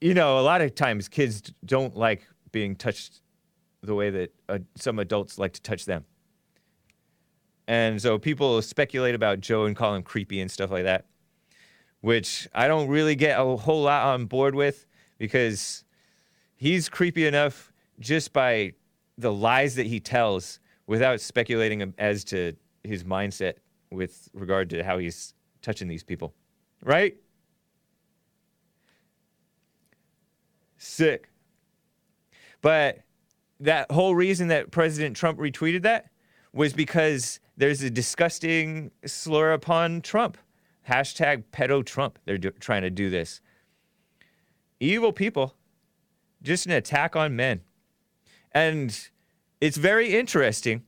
You know, a lot of times kids don't like being touched the way that uh, some adults like to touch them. And so people speculate about Joe and call him creepy and stuff like that, which I don't really get a whole lot on board with because he's creepy enough just by the lies that he tells without speculating as to his mindset with regard to how he's touching these people. Right? Sick. But that whole reason that President Trump retweeted that was because there's a disgusting slur upon Trump. Hashtag pedo Trump. They're do- trying to do this. Evil people. Just an attack on men. And it's very interesting.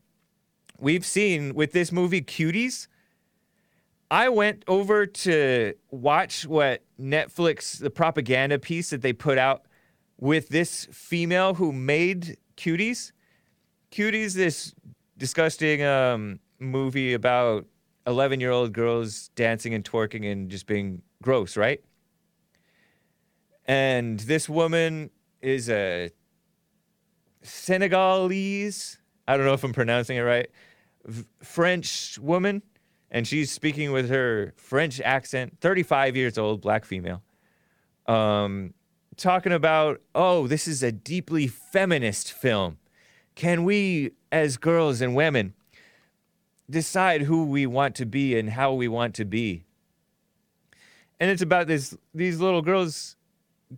We've seen with this movie Cuties, I went over to watch what Netflix, the propaganda piece that they put out with this female who made Cuties. Cuties, this disgusting um, movie about 11 year old girls dancing and twerking and just being gross, right? And this woman is a Senegalese, I don't know if I'm pronouncing it right, French woman, and she's speaking with her French accent, 35 years old, black female, um, talking about, oh, this is a deeply feminist film. Can we, as girls and women, decide who we want to be and how we want to be? And it's about this these little girls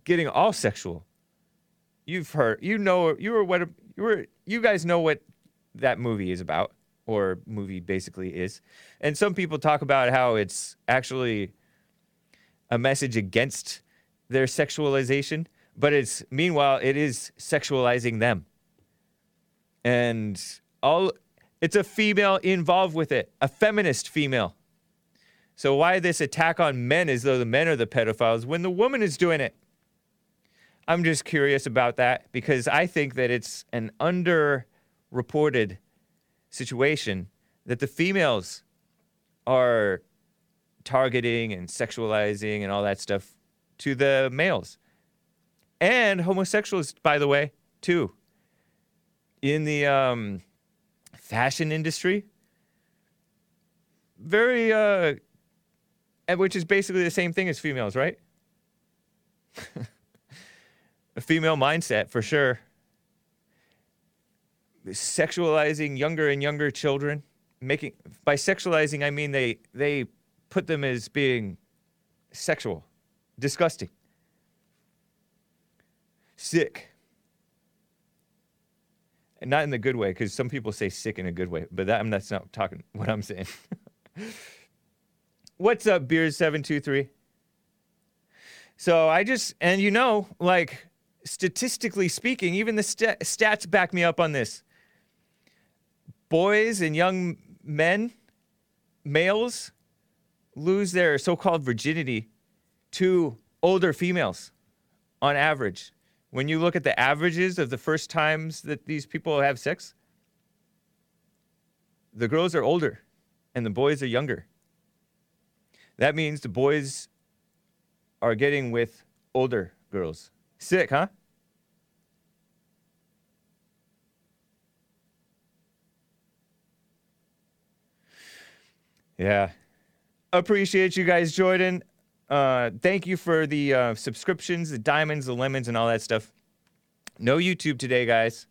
getting all sexual. You've heard you know you were what you were you guys know what that movie is about or movie basically is. And some people talk about how it's actually a message against their sexualization but it's meanwhile it is sexualizing them. And all it's a female involved with it a feminist female so why this attack on men as though the men are the pedophiles when the woman is doing it I'm just curious about that because I think that it's an underreported situation that the females are targeting and sexualizing and all that stuff to the males. And homosexuals, by the way, too. In the um, fashion industry, very, uh, which is basically the same thing as females, right? a female mindset for sure. Sexualizing younger and younger children, making by sexualizing I mean they they put them as being sexual, disgusting, sick, and not in the good way because some people say sick in a good way, but that, I'm that's not talking what I'm saying. What's up, Beers seven two three? So I just and you know like statistically speaking, even the sta- stats back me up on this. Boys and young men, males, lose their so called virginity to older females on average. When you look at the averages of the first times that these people have sex, the girls are older and the boys are younger. That means the boys are getting with older girls. Sick, huh? Yeah. Appreciate you guys, Jordan. Uh, thank you for the uh, subscriptions, the diamonds, the lemons, and all that stuff. No YouTube today, guys.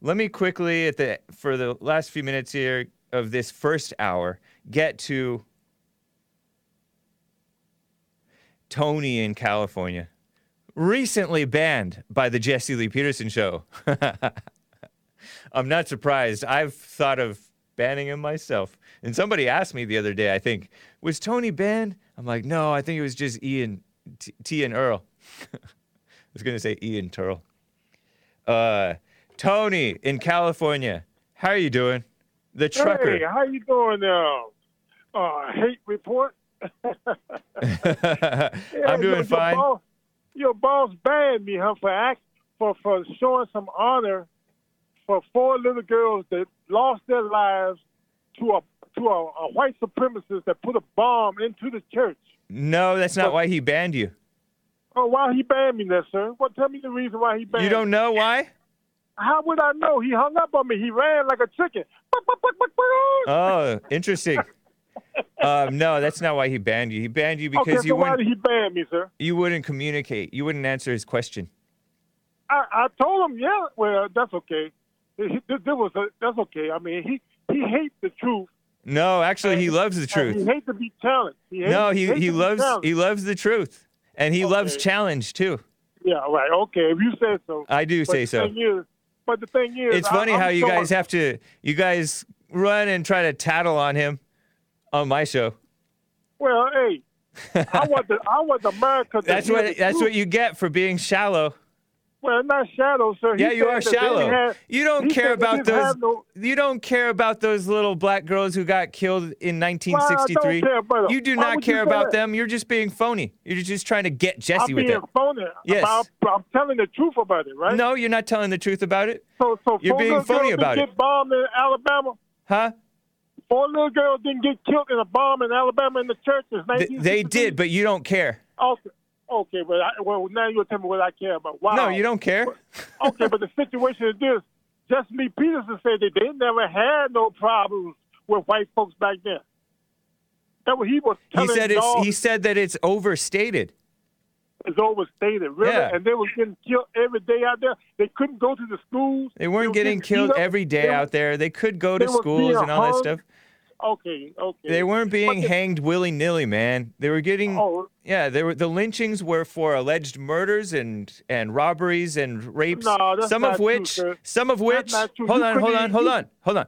Let me quickly, at the for the last few minutes here of this first hour, get to Tony in California, recently banned by the Jesse Lee Peterson show. I'm not surprised. I've thought of banning him myself. And somebody asked me the other day, I think, was Tony banned? I'm like, no, I think it was just Ian, T, T and Earl. I was going to say Ian Turl. Uh, Tony in California, how are you doing? The trucker. Hey, how you doing now? Uh, hate report. Yeah, I'm doing your fine. boss- your boss banned me, huh, for act for for showing some honor for four little girls that lost their lives to a to a, a white supremacist that put a bomb into the church. No, that's not why he banned you. Oh, why he banned me, there, sir? Well, Tell me the reason why he banned. You don't know why? How would I know? He hung up on me. He ran like a chicken. Oh, interesting. um, no, that's not why he banned you. He banned you because okay, so you why wouldn't did he ban me, sir? you wouldn't communicate. You wouldn't answer his question. I, I told him, yeah, well, that's okay. He- This, this was a, that's okay. I mean, he he hates the truth. No, actually, he loves the truth. He hates to be challenged. He hates, No, he hates he loves he loves the truth, and he loves challenge too. Yeah, right. Okay, if you say so. I do But say so. Is, but the thing is, It's I- funny I'm how you showing- guys have to you guys run and try to tattle on him on my show. Well, hey, I want the I want America. To That's what that's truth. what you get for being shallow. Well, I'm not shadow, sir. He Yeah, you are that they didn't shallow. have- You don't care about those. no- You don't care about those little black girls who got killed in Well, I 1963. don't care, brother. You do Why not care about that? them. You're just being phony. You're just trying to get Jesse I'm with being it. phony. Yes. About, I'm telling the truth about it, right? No, you're not telling the truth about it. So, so You're being phony about it. Get bombed in Alabama. Huh? Four little girls didn't get killed in a bomb in Alabama in the churches. Th- they did, but you don't care. Okay, okay, but I, well, now you'll tell me what I care about. Wow. No, you don't care. okay, but the situation is this: Jesse Lee Peterson said that they never had no problems with white folks back then. That what he was He telling said it's. y'all He said that it's overstated. is overstated, really. Yeah. And they were getting killed every day out there. They couldn't go to the schools. They weren't were getting beat killed every day They were- out there. They could go to schools and all that stuff. Okay, okay. They weren't being the- hanged willy nilly, man. They were getting. Oh. Yeah, they were. The lynchings were for alleged murders and and robberies and rapes. No, that's some of not true, which, sir. some of That's which. not. Hold on, hold on, hold on, hold on.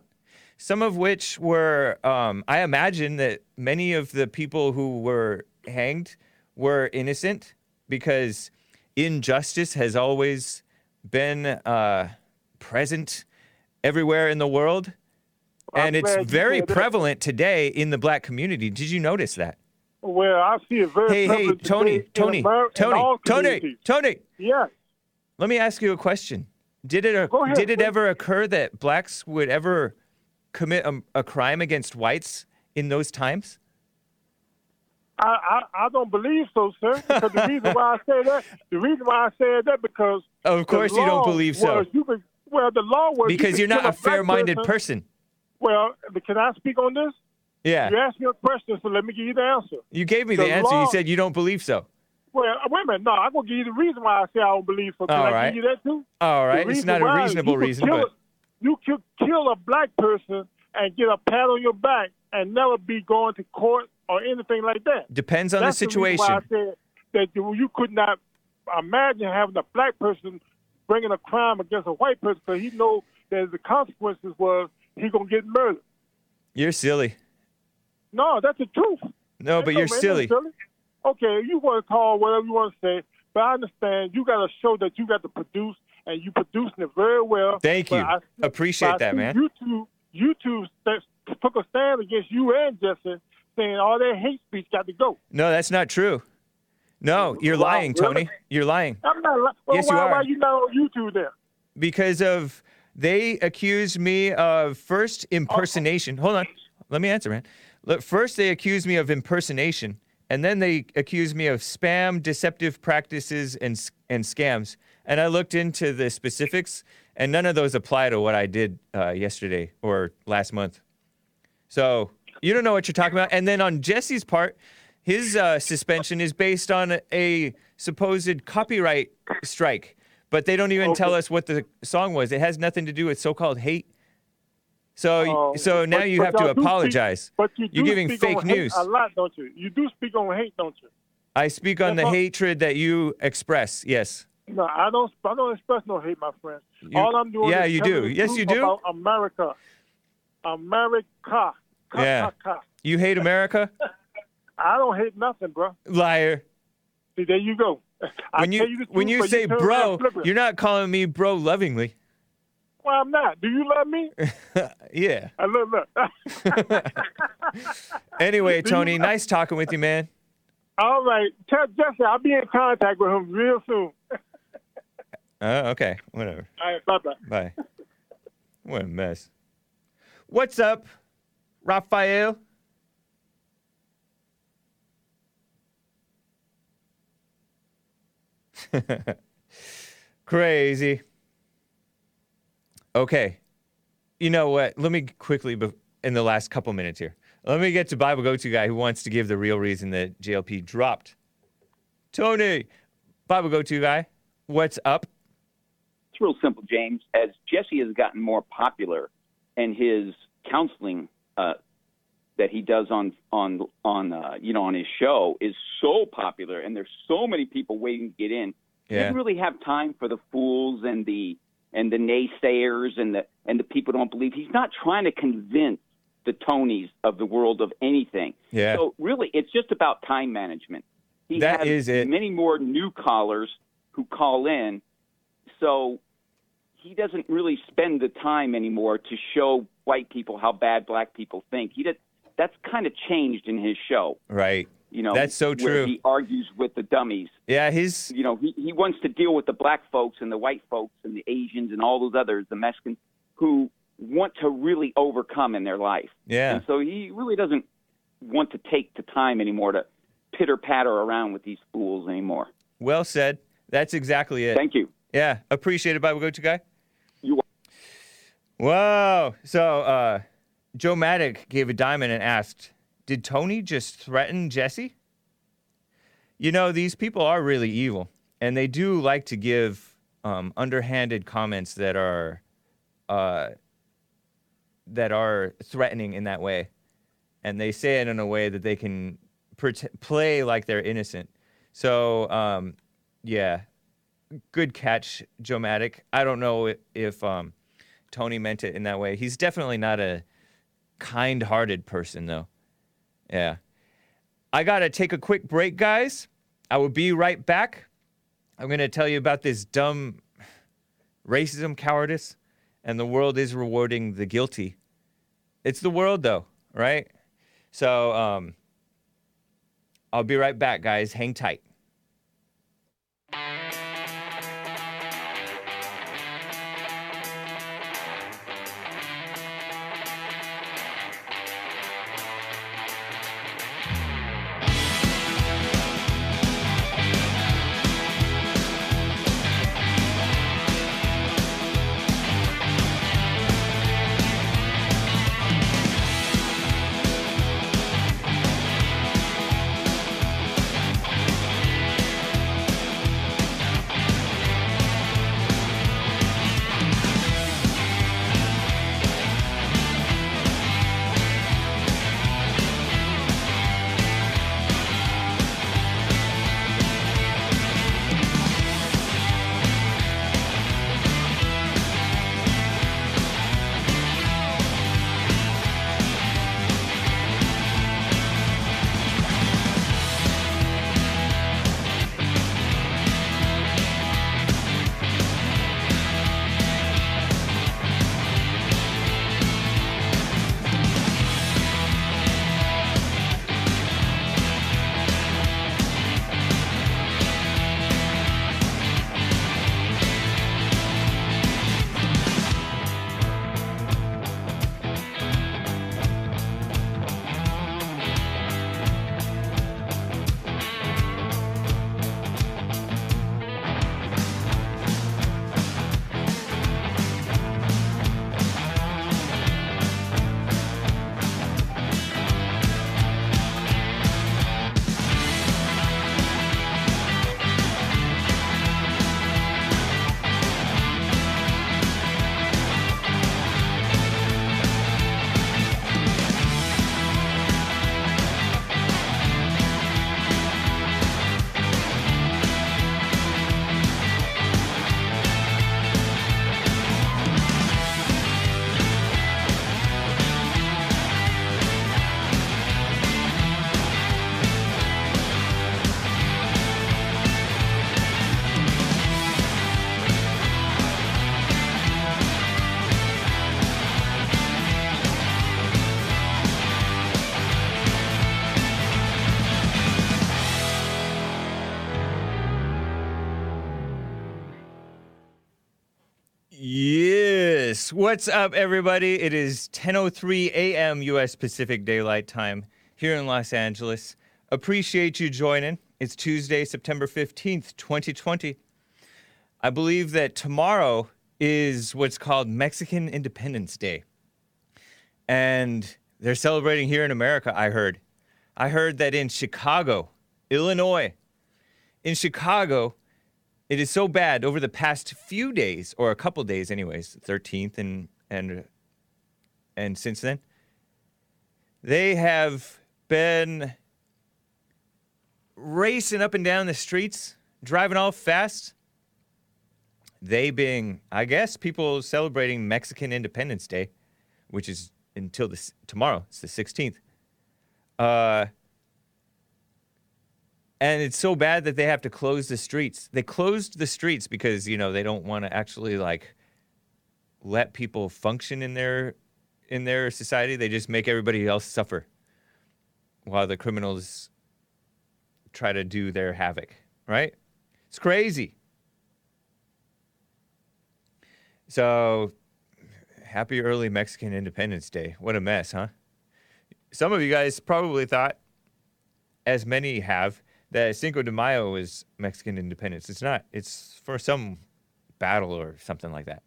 Some of which were. Um, I imagine that many of the people who were hanged were innocent because injustice has always been uh, present everywhere in the world. And it's very said that. prevalent today in the black community. Did you notice that? Well, I see it very Hey, hey, prevalent Tony, Tony, Amer- in Tony, Tony. Tony. Yes. Let me ask you a question. Did it uh, ahead, did it please. ever occur that blacks would ever commit a, a crime against whites in those times? I, I, I don't believe so, sir. Because the reason why I say that, the reason why I said that, because Of course you don't believe so. you could- well, the law was Because could you're not a fair-minded person. Well, can I speak on this? Yeah. You asked me a question, so let me give you the answer. You gave me the, The answer. You said you don't believe so. Well, uh, wait a minute. No, I'm gonna give you the reason why I say I don't believe so. Can All I right. give you that too? All The right. It's not a reasonable reason, but a- you could kill a black person and get a pat on your back and never be going to court or anything like that. depends on That's the reason why situation. I said that you you could not imagine having a black person bringing a crime against a white person because he know that the consequences was he gonna get murdered. You're silly. No, that's the truth. No, but you're ain't silly. Okay, you want to call whatever you want to say, but I understand you got to show that you got to produce, and you producing it very well. Thank you. I- Appreciate that, man. YouTube, YouTube took a stand against you and Jesse, saying all that hate speech got to go. No, that's not true. No, you're lying? Tony. You're lying I'm not. lying. Well, Yes, why, you are. Why are you not on YouTube then? because of they accused me of first impersonation. Hold on, let me answer, man. Look, first they accused me of impersonation, and then they accused me of spam, deceptive practices, and and scams. And I looked into the specifics, and none of those apply to what I did uh, yesterday or last month. So you don't know what you're talking about. And then on Jesse's part, his uh, suspension is based on a supposed copyright strike, but they don't even tell us what the song was. It has nothing to do with so-called hate. So, Oh, so now but- you but have to y'all speak- apologize. But you You're giving speak fake on hate news. a lot, don't you? You do speak on hate, don't you? I speak on the That's hatred that you express. Yes. No, I don't. I don't express no hate, my friend. You- All I'm doing yeah, is you do. Yes, you do. About America, America. Ka, Yeah. ka. You hate America, I don't hate nothing, bro. liar. See, there you go. When you you when you say around bro, and flip it. you're not calling me bro lovingly. Well, I'm not. Do you love me? yeah. I love look. Anyway, Do you- Tony, nice talking with you, man. All right, tell Jesse I'll be in contact with him real soon. Uh, okay, whatever. All right, bye bye. Bye. What a mess. What's up, Raphael? Crazy. Okay. You know what? Let me quickly, in the last couple minutes here, let me get to Bible Go To guy who wants to give the real reason that JLP dropped. Tony, Bible Go To guy, what's up? It's real simple, James. As Jesse has gotten more popular, and his counseling uh, that he does on on on uh, you know on his show is so popular, and there's so many people waiting to get in. He Yeah. doesn't really have time for the fools and the and the naysayers and the and the people who don't believe. He's not trying to convince the Tonys of the world of anything. Yeah. So really, it's just about time management. He That has is it. many more new callers who call in, so he doesn't really spend the time anymore to show white people how bad black people think. He did, that's kind of changed in his show. Right. You know, That's so where true. He argues with the dummies. Yeah, his You know, he, he wants to deal with the black folks and the white folks and the Asians and all those others, the Mexicans, who want to really overcome in their life. yeah. And so he really doesn't want to take the time anymore to pitter patter around with these fools anymore. Well said. That's exactly it. Thank you. Yeah, appreciate it, Bible Go To guy. You Whoa. So, uh, Joe Maddock gave a diamond and asked, "Did Tony just threaten Jesse?" You know, these people are really evil, and they do like to give um, underhanded comments that are, uh, that are threatening in that way, and they say it in a way that they can play like they're innocent. So, um, yeah, good catch, Joe Maddock. I don't know if um, Tony meant it in that way. He's definitely not a kind-hearted person, though. Yeah. I gotta take a quick break, guys. I will be right back. I'm gonna tell you about this dumb racism, cowardice, and the world is rewarding the guilty. It's the world, though, right? So, um, I'll be right back, guys. Hang tight. What's up, everybody? It is 10:03 a.m. U.S. Pacific Daylight Time here in Los Angeles. Appreciate you joining. It's Tuesday, September 15th, 2020. I believe that tomorrow is what's called Mexican Independence Day, and they're celebrating here in America. I heard. I heard that in Chicago, Illinois, in Chicago, it is so bad over the past few days, or a couple days, anyways, 13th and and and since then, they have been racing up and down the streets, driving all fast. They being, I guess, people celebrating Mexican Independence Day, which is until this tomorrow. It's the 16th. Uh, and it's so bad that they have to close the streets. They closed the streets because you know they don't want to actually like let people function in their in their society. They just make everybody else suffer while the criminals try to do their havoc. Right? It's crazy. So, happy early Mexican Independence Day. What a mess, huh? Some of you guys probably thought, as many have, that Cinco de Mayo is Mexican independence. It's not. It's for some battle or something like that.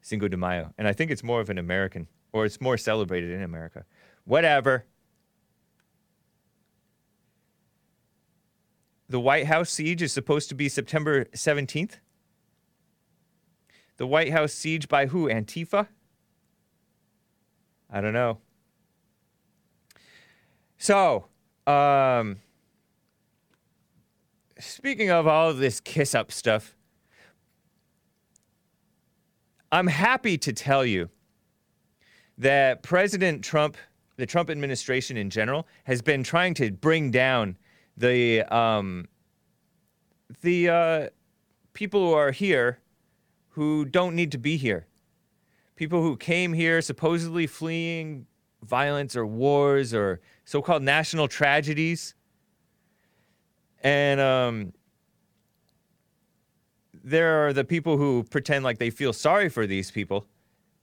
Cinco de Mayo. And I think it's more of an American, or it's more celebrated in America. Whatever. The White House siege is supposed to be September 17th. The White House siege by who? Antifa? I don't know. So, um, speaking of all of this kiss up stuff, I'm happy to tell you that President Trump, the Trump administration in general, has been trying to bring down the um, the uh, people who are here who don't need to be here. People who came here supposedly fleeing violence or wars or so-called national tragedies and um, there are the people who pretend like they feel sorry for these people,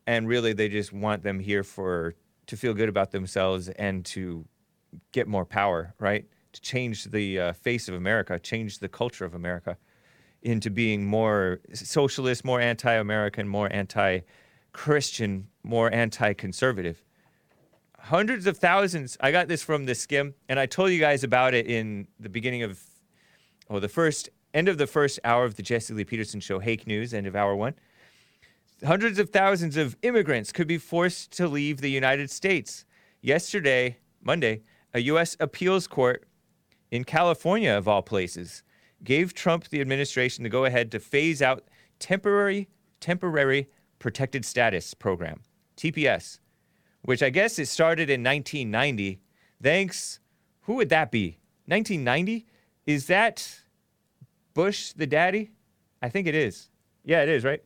and really they just want them here for to feel good about themselves and to get more power, right? To change the uh, face of America, change the culture of America into being more socialist, more anti-American, more anti-Christian, more anti-conservative hundreds of thousands. I got this from the Skimm, and I told you guys about it in the beginning of, or the first end of the first hour of the Jesse Lee Peterson show, Hake News, end of hour one. Hundreds of thousands of immigrants could be forced to leave the United States. Yesterday, Monday, a U.S. appeals court in California, of all places, gave Trump the administration the go ahead to phase out temporary temporary protected status program, TPS which I guess it started in 1990. Thanks. Who would that be? 1990? Is that Bush the daddy? I think it is. Yeah, it is, right?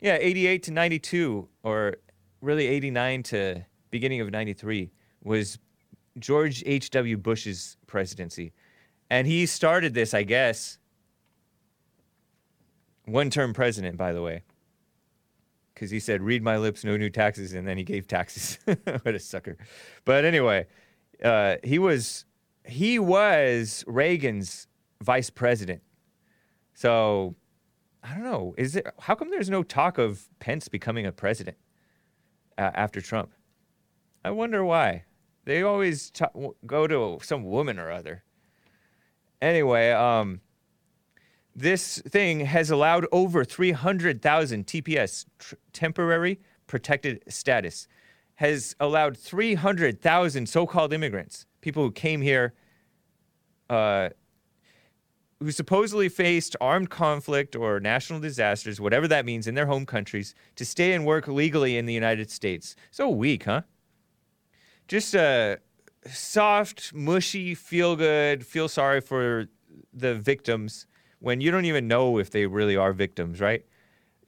Yeah, 88 to 92, or really 89 to beginning of 93, was George H.W. Bush's presidency. And he started this, I guess, one term president, by the way because he said, "Read my lips, no new taxes," and then he gave taxes. what a sucker! But anyway, uh, he was he was Reagan's vice president. So I don't know. Is it how come there's no talk of Pence becoming a president uh, after Trump? I wonder why. They always go to some woman or other. Anyway, um, this thing has allowed over 300,000 TPS, tr- temporary protected status, has allowed 300,000 so called immigrants, people who came here, uh, who supposedly faced armed conflict or national disasters, whatever that means, in their home countries, to stay and work legally in the United States. So weak, huh? Just a soft, mushy, feel good, feel sorry for the victims when you don't even know if they really are victims, right?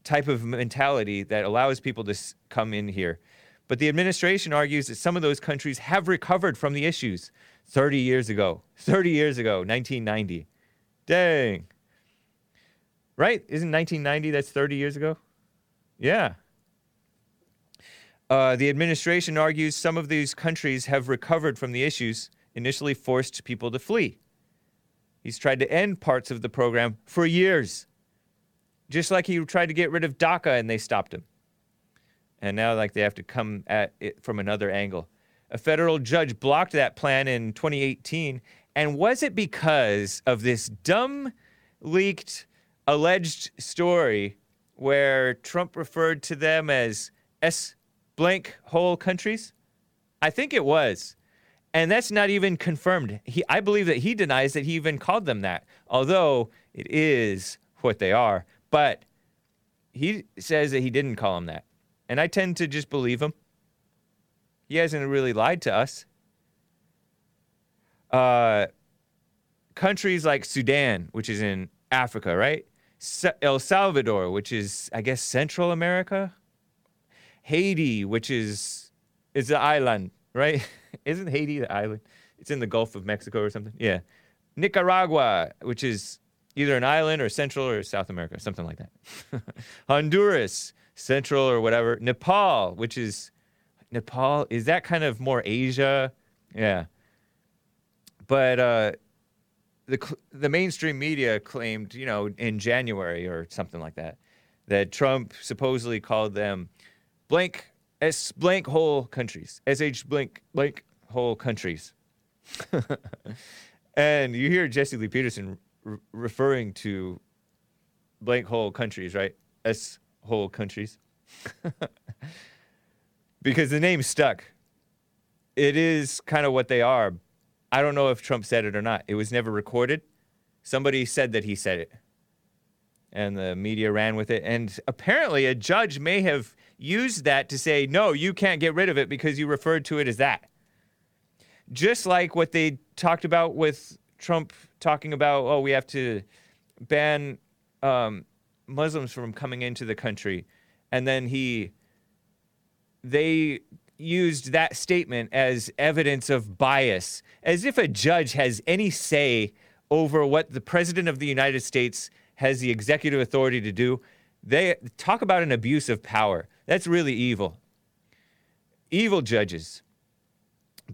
Type of mentality that allows people to s- come in here. But the administration argues that some of those countries have recovered from the issues 30 years ago. 30 years ago, 1990. Dang. Right? Isn't 1990 that's 30 years ago? Yeah. Uh, the administration argues some of these countries have recovered from the issues initially forced people to flee. He's tried to end parts of the program for years, just like he tried to get rid of DACA and they stopped him. And now, like, they have to come at it from another angle. A federal judge blocked that plan in 2018. And was it because of this dumb, leaked, alleged story where Trump referred to them as S blank hole countries? I think it was. And that's not even confirmed. He, I believe that he denies that he even called them that, although it is what they are. But he says that he didn't call them that. And I tend to just believe him. He hasn't really lied to us. Uh, countries like Sudan, which is in Africa, right? El Salvador, which is, I guess, Central America. Haiti, which is is the island, right? Isn't Haiti the island? It's in the Gulf of Mexico or something. Yeah. Nicaragua, which is either an island or Central or South America, something like that. Honduras, Central or whatever. Nepal, which is Nepal, is that kind of more Asia? Yeah. But uh, the the mainstream media claimed, you know, in January or something like that, that Trump supposedly called them blank S blank hole countries, sh blank blank hole countries. and you hear Jesse Lee Peterson re- referring to blank hole countries, right? S hole countries. because the name stuck. It is kind of what they are. I don't know if Trump said it or not. It was never recorded. Somebody said that he said it. And the media ran with it. And apparently, a judge may have used that to say, no, you can't get rid of it because you referred to it as that. Just like what they talked about with Trump talking about, oh, we have to ban um, Muslims from coming into the country. And then he, they used that statement as evidence of bias, as if a judge has any say over what the president of the United States has the executive authority to do. They talk about an abuse of power. That's really evil. Evil judges.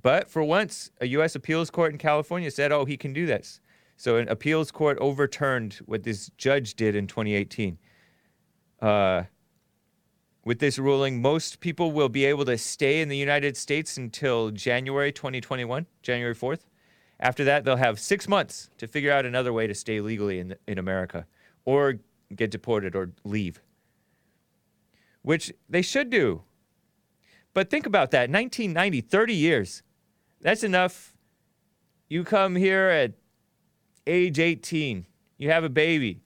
But for once, a U.S. appeals court in California said, oh, he can do this. So an appeals court overturned what this judge did in 2018. Uh, with this ruling, most people will be able to stay in the United States until January 2021, January 4th. After that, they'll have six months to figure out another way to stay legally in, in America or get deported or leave, which they should do. But think about that 1990, 30 years. That's enough. You come here at age 18, you have a baby.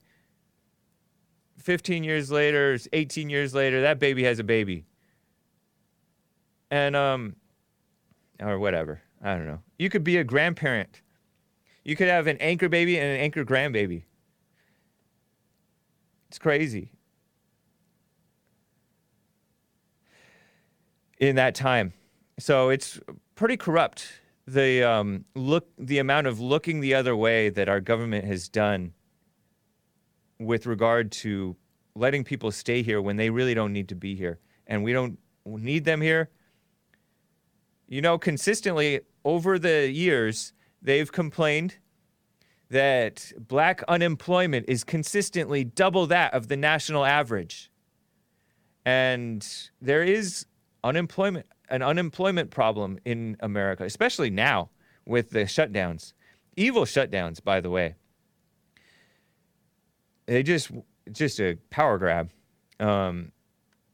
15 years later, 18 years later, that baby has a baby. And, um, or whatever. I don't know. You could be a grandparent. You could have an anchor baby and an anchor grandbaby. It's crazy. In that time. So it's pretty corrupt. The um, look, the amount of looking the other way that our government has done with regard to letting people stay here when they really don't need to be here and we don't need them here. You know, consistently over the years, they've complained that black unemployment is consistently double that of the national average. And there is unemployment, an unemployment problem in America, especially now with the shutdowns. Evil shutdowns, by the way they just just a power grab um,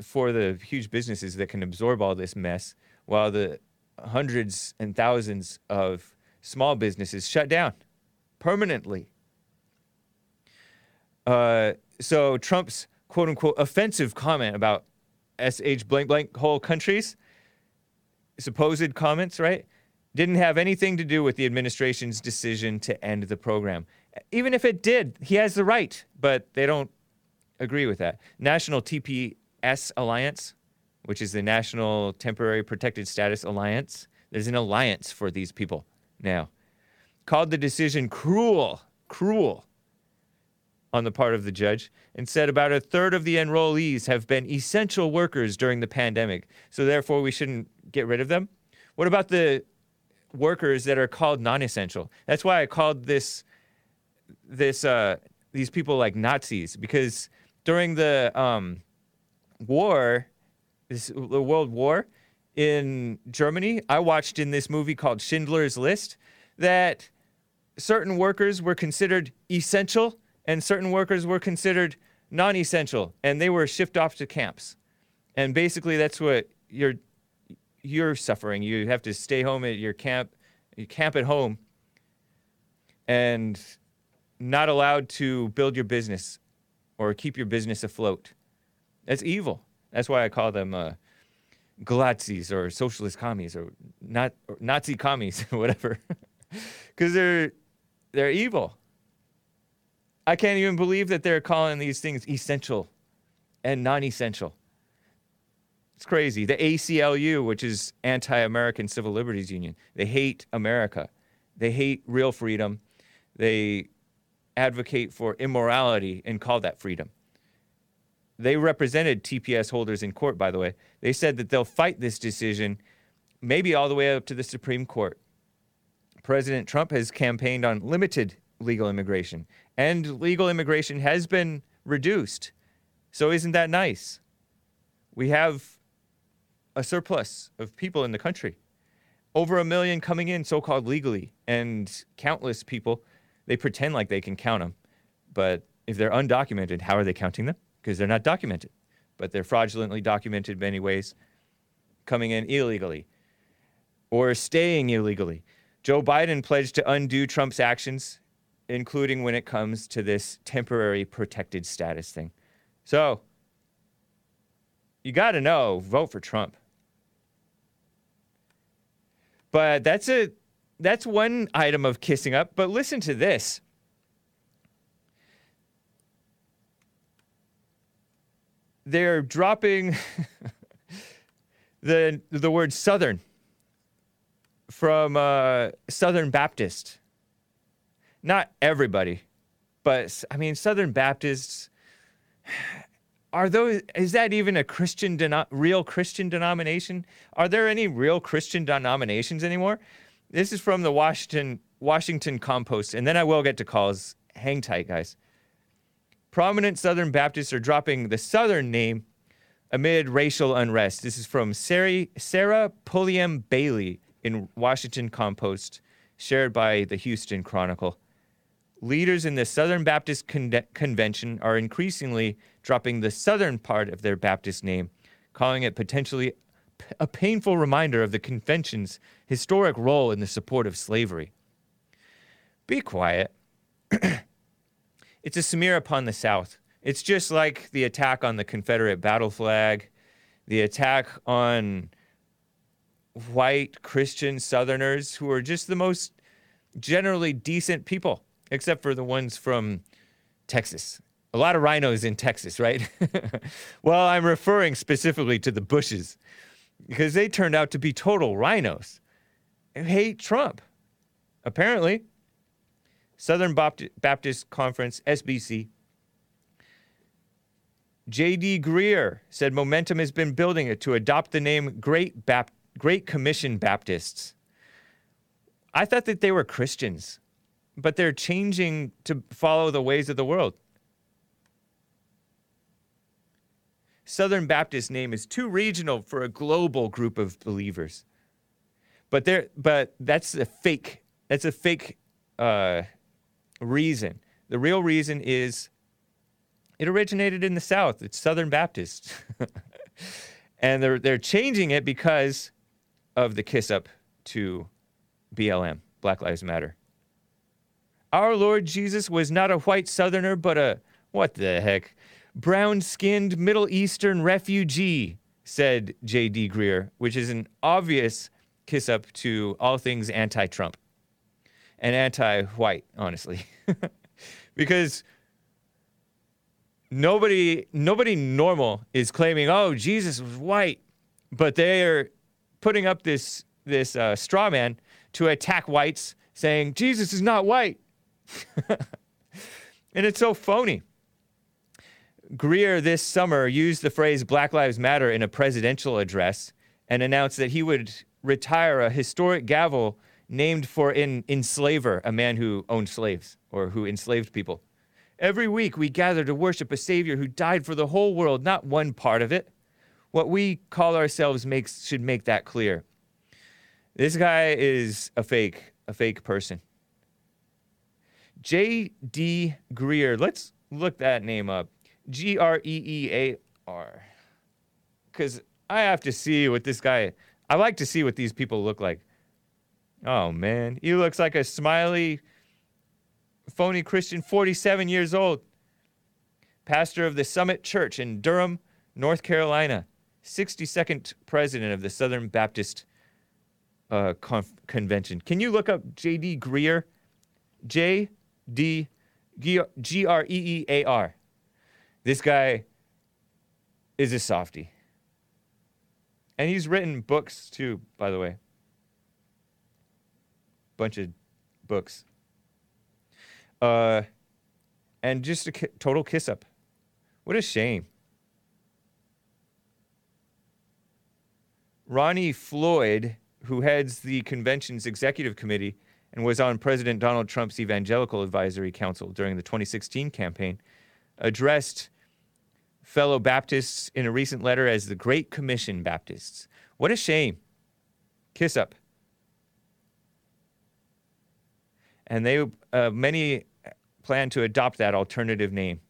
for the huge businesses that can absorb all this mess, while the hundreds and thousands of small businesses shut down permanently. Uh, so Trump's quote unquote offensive comment about sh blank blank hole countries, supposed comments, right? Didn't have anything to do with the administration's decision to end the program even if it did, he has the right, but they don't agree with that. National TPS Alliance, which is the National Temporary Protected Status Alliance, there's an alliance for these people now, called the decision cruel, cruel, on the part of the judge and said about a third of the enrollees have been essential workers during the pandemic. So therefore, we shouldn't get rid of them. What about the workers that are called non-essential? That's why I called this this uh, these people like Nazis because during the um, war, this the World War in Germany, I watched in this movie called Schindler's List that certain workers were considered essential and certain workers were considered non-essential and they were shipped off to camps. And basically that's what you're you're suffering. You have to stay home at your camp, you camp at home and not allowed to build your business or keep your business afloat. That's evil. That's why I call them uh, or socialist commies or not or Nazi commies or whatever, because they're they're evil. I can't even believe that they're calling these things essential and non-essential. It's crazy. The ACLU, which is Anti-American Civil Liberties Union, they hate America. They hate real freedom. They advocate for immorality and call that freedom. They represented TPS holders in court, by the way. They said that they'll fight this decision, maybe all the way up to the Supreme Court. President Trump has campaigned on limited legal immigration, and legal immigration has been reduced. So, isn't that nice? We have a surplus of people in the country. Over a million coming in so called legally, and countless people, they pretend like they can count them. But if they're undocumented, how are they counting them? Because they're not documented. But they're fraudulently documented in many ways, coming in illegally or staying illegally. Joe Biden pledged to undo Trump's actions, including when it comes to this temporary protected status thing. So, you got to know, vote for Trump. But that's a that's one item of kissing up, but listen to this. They're dropping the the word southern from uh, Southern Baptist. Not everybody, but I mean Southern Baptists are those is that even a christian deno- real christian denomination? Are there any real christian denominations anymore? This is from the washington washington compost and then i will get to calls. Hang tight guys. Prominent southern baptists are dropping the southern name amid racial unrest. This is from sarah, sarah pulliam bailey in washington compost shared by the houston chronicle leaders in the Southern Baptist Con- Convention are increasingly dropping the southern part of their Baptist name, calling it potentially p- a painful reminder of the convention's historic role in the support of slavery. Be quiet. it's a smear upon the South. It's just like the attack on the Confederate battle flag, the attack on white Christian Southerners who are just the most generally decent people except for the ones from Texas. A lot of rhinos in Texas, right? well, I'm referring specifically to the Bushes because they turned out to be total rhinos hate Trump. Apparently, Southern Baptist Conference, SBC. J.D. Greear said momentum has been building to adopt the name Great, Bap- Great Commission Baptists. I thought that they were Christians but they're changing to follow the ways of the world. Southern Baptist name is too regional for a global group of believers. But there, but that's a fake. That's a fake uh, reason. The real reason is it originated in the South. It's Southern Baptist, and they're they're changing it because of the kiss up to BLM, Black Lives Matter. Our Lord Jesus was not a white southerner, but a, what the heck, brown skinned Middle Eastern refugee, said J.D. Greear, which is an obvious kiss up to all things anti Trump and anti white, honestly. because nobody, nobody normal is claiming, oh, Jesus was white, but they are putting up this, this uh, straw man to attack whites saying, Jesus is not white. And it's so phony. Greear this summer used the phrase Black Lives Matter in a presidential address and announced that he would retire a historic gavel named for an enslaver, a man who owned slaves or who enslaved people. Every week we gather to worship a Savior who died for the whole world, not one part of it. What we call ourselves makes, should make that clear. This guy is a fake, a fake person. J.D. Greear, let's look that name up. G R E E A R. Because I have to see what this guy, I like to see what these people look like. Oh man, he looks like a smiley, phony Christian, 47 years old. Pastor of the Summit Church in Durham, North Carolina. 62nd president of the Southern Baptist uh, conf- Convention. Can you look up J.D. Greear? J D G R E E A R. This guy is a softy. And he's written books too, by the way. Bunch of books. Uh, and just a total kiss up. What a shame. Ronnie Floyd, who heads the convention's executive committee and was on President Donald Trump's Evangelical Advisory Council during the 2016 campaign, addressed fellow Baptists in a recent letter as the Great Commission Baptists. What a shame. Kiss up. And they, uh, many plan to adopt that alternative name.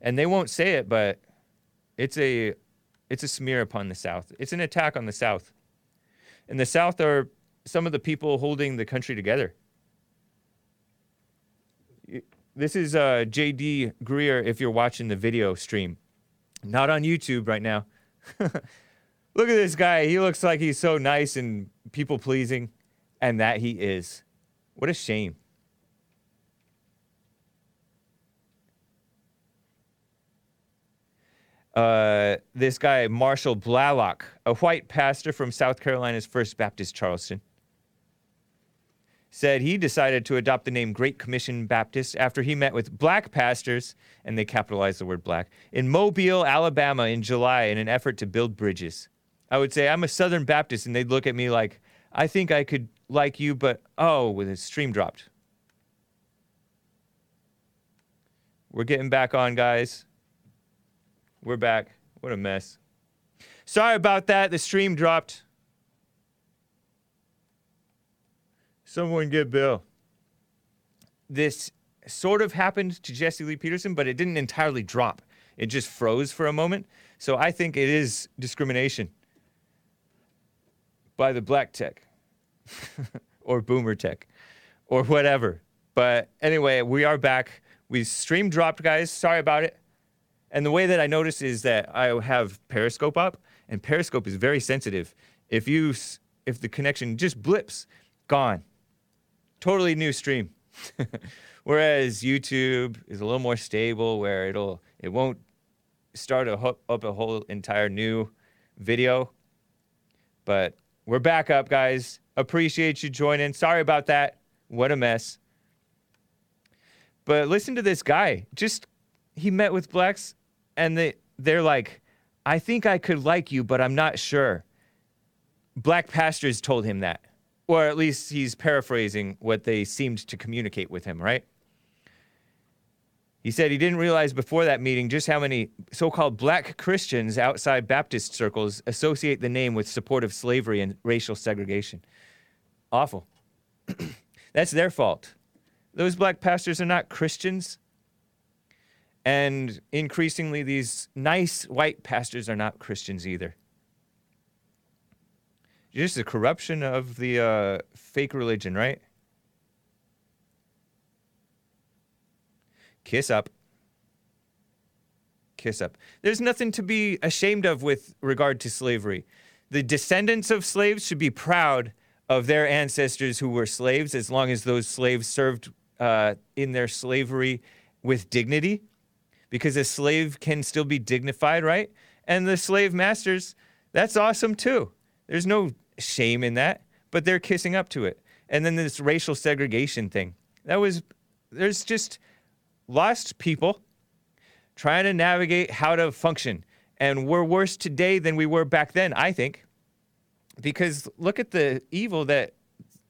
And they won't say it, but it's a it's a smear upon the South. It's an attack on the South. And the South are some of the people holding the country together. This is uh, J.D. Greear if you're watching the video stream. Not on YouTube right now. Look at this guy. He looks like he's so nice and people pleasing, and that he is. What a shame. uh, this guy, Marshall Blalock, a white pastor from South Carolina's First Baptist Charleston, said he decided to adopt the name Great Commission Baptist after he met with black pastors, and they capitalized the word black, in Mobile, Alabama in July in an effort to build bridges. I would say, I'm a Southern Baptist, and they'd look at me like, I think I could like you, but oh, with a stream dropped. We're getting back on, guys. We're back. What a mess. Sorry about that. The stream dropped. Someone get Bill. This sort of happened to Jesse Lee Peterson, but it didn't entirely drop. It just froze for a moment. So I think it is discrimination by the black tech or boomer tech or whatever. But anyway, we are back. We stream dropped, guys. Sorry about it. And the way that I notice is that I have Periscope up, and Periscope is very sensitive. If you if the connection just blips, gone. Totally new stream. Whereas YouTube is a little more stable, where it'll it won't start a ho- up a whole entire new video. But we're back up, guys. Appreciate you joining. Sorry about that. What a mess. But listen to this guy. Just he met with blacks and they they're like, I think I could like you, but I'm not sure. Black pastors told him that. Or at least he's paraphrasing what they seemed to communicate with him, right? He said he didn't realize before that meeting just how many so called black Christians outside Baptist circles associate the name with support of slavery and racial segregation. Awful. That's their fault. Those black pastors are not Christians. And increasingly, these nice white pastors are not Christians either. Just the corruption of the uh, fake religion, right? Kiss up. Kiss up. There's nothing to be ashamed of with regard to slavery. The descendants of slaves should be proud of their ancestors who were slaves as long as those slaves served uh, in their slavery with dignity because a slave can still be dignified, right? And the slave masters, that's awesome too. There's no shame in that, but they're kissing up to it. And then this racial segregation thing, that was There's just lost people trying to navigate how to function. And we're worse today than we were back then, I think. Because look at the evil that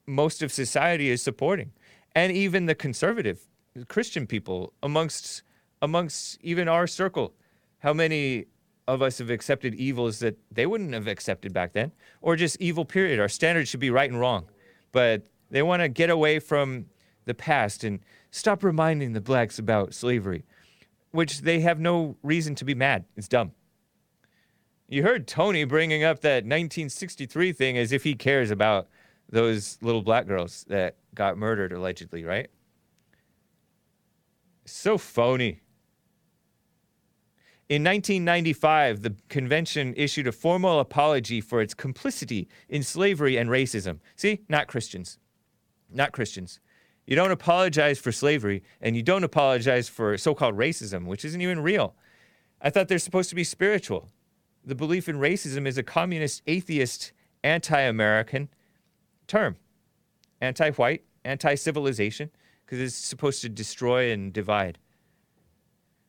most of society is supporting. And even the conservative Christian people amongst amongst even our circle. How many of us have accepted evils that they wouldn't have accepted back then? Or just evil period. Our standards should be right and wrong. But they want to get away from the past and stop reminding the blacks about slavery, which they have no reason to be mad. It's dumb. You heard Tony bringing up that 1963 thing as if he cares about those little black girls that got murdered allegedly, right? So phony. In 1995, the convention issued a formal apology for its complicity in slavery and racism. See, not Christians. Not Christians. You don't apologize for slavery, and you don't apologize for so called racism, which isn't even real. I thought they're supposed to be spiritual. The belief in racism is a communist, atheist, anti American term anti white, anti civilization, because it's supposed to destroy and divide.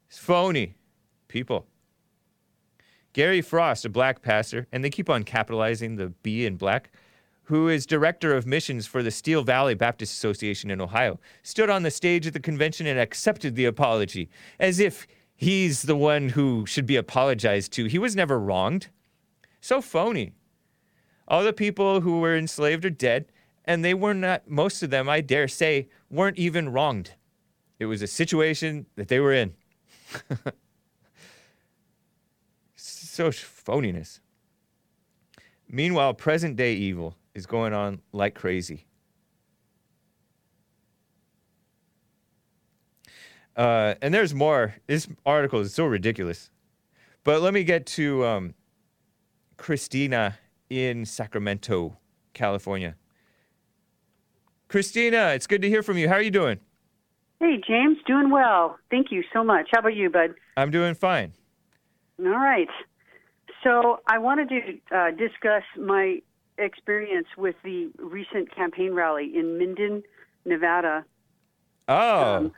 It's phony, people. Gary Frost, a black pastor, and they keep on capitalizing the B in black, who is director of missions for the Steel Valley Baptist Association in Ohio, stood on the stage at the convention and accepted the apology as if he's the one who should be apologized to. He was never wronged. So phony. All the people who were enslaved are dead, and they were not, most of them, I dare say, weren't even wronged. It was a situation that they were in. so phoniness. Meanwhile, present day evil is going on like crazy. Uh, and there's more. This article is so ridiculous. But let me get to um, Christina in Sacramento, California. Christina, it's good to hear from you. How are you doing? Hey, James, doing well. Thank you so much. How about you, bud? I'm doing fine. All right. So I wanted to uh, discuss my experience with the recent campaign rally in Minden, Nevada. Oh, Um,